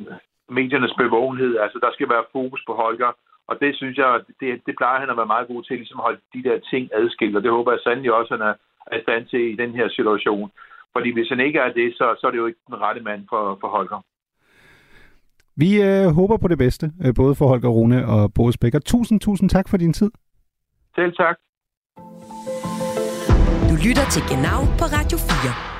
mediernes bevågenhed. Altså, der skal være fokus på Holger, og det synes jeg, det, det plejer han at være meget god til, ligesom at holde de der ting adskilt, og det håber jeg sandelig også, at han er, er i stand til i den her situation. Fordi hvis han ikke er det, så, så er det jo ikke den rette mand for, for Holger. Vi øh, håber på det bedste, øh, både for Holger Rune og Boris Becker. Tusind, tusind tak for din tid. Selv tak. Du lytter til Genau på Radio 4.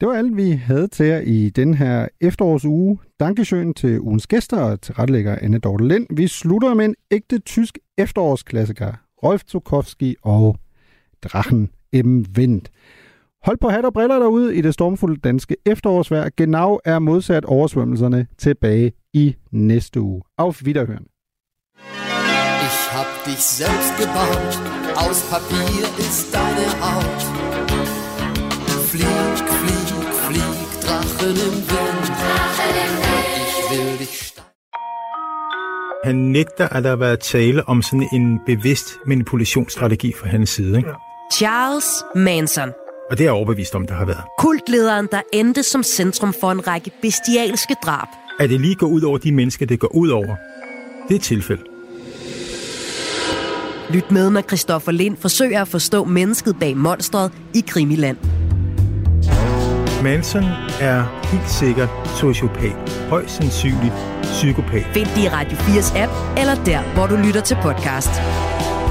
Det var alt, vi havde til jer i den her efterårsuge. Dankesøen til ugens gæster og til retlægger Anne Dorte Lind. Vi slutter med en ægte tysk efterårsklassiker. Rolf Zukowski og Drachen im Wind. Hold på hat og briller derude i det stormfulde danske efterårsvejr. Genau er modsat oversvømmelserne tilbage i næste uge. Auf Wiederhören. Hab dich selbst gebaut, aus Papier ist deine Haut. Flieg, flieg, flieg, Drachen im Wind. Ich will dich Han nægter, at der har været tale om sådan en bevidst manipulationsstrategi fra hans side. Ikke? Charles Manson. Og det er jeg overbevist om, der har været. Kultlederen, der endte som centrum for en række bestialske drab. At det lige går ud over de mennesker, det går ud over, det er et tilfælde. Lyt med, når Christoffer Lind forsøger at forstå mennesket bag monstret i Krimiland. Manson er helt sikkert sociopat. Højst sandsynligt psykopat. Find det i Radio 4's app, eller der, hvor du lytter til podcast.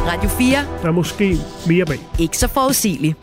Radio 4. Der er måske mere bag. Ikke så forudsigeligt.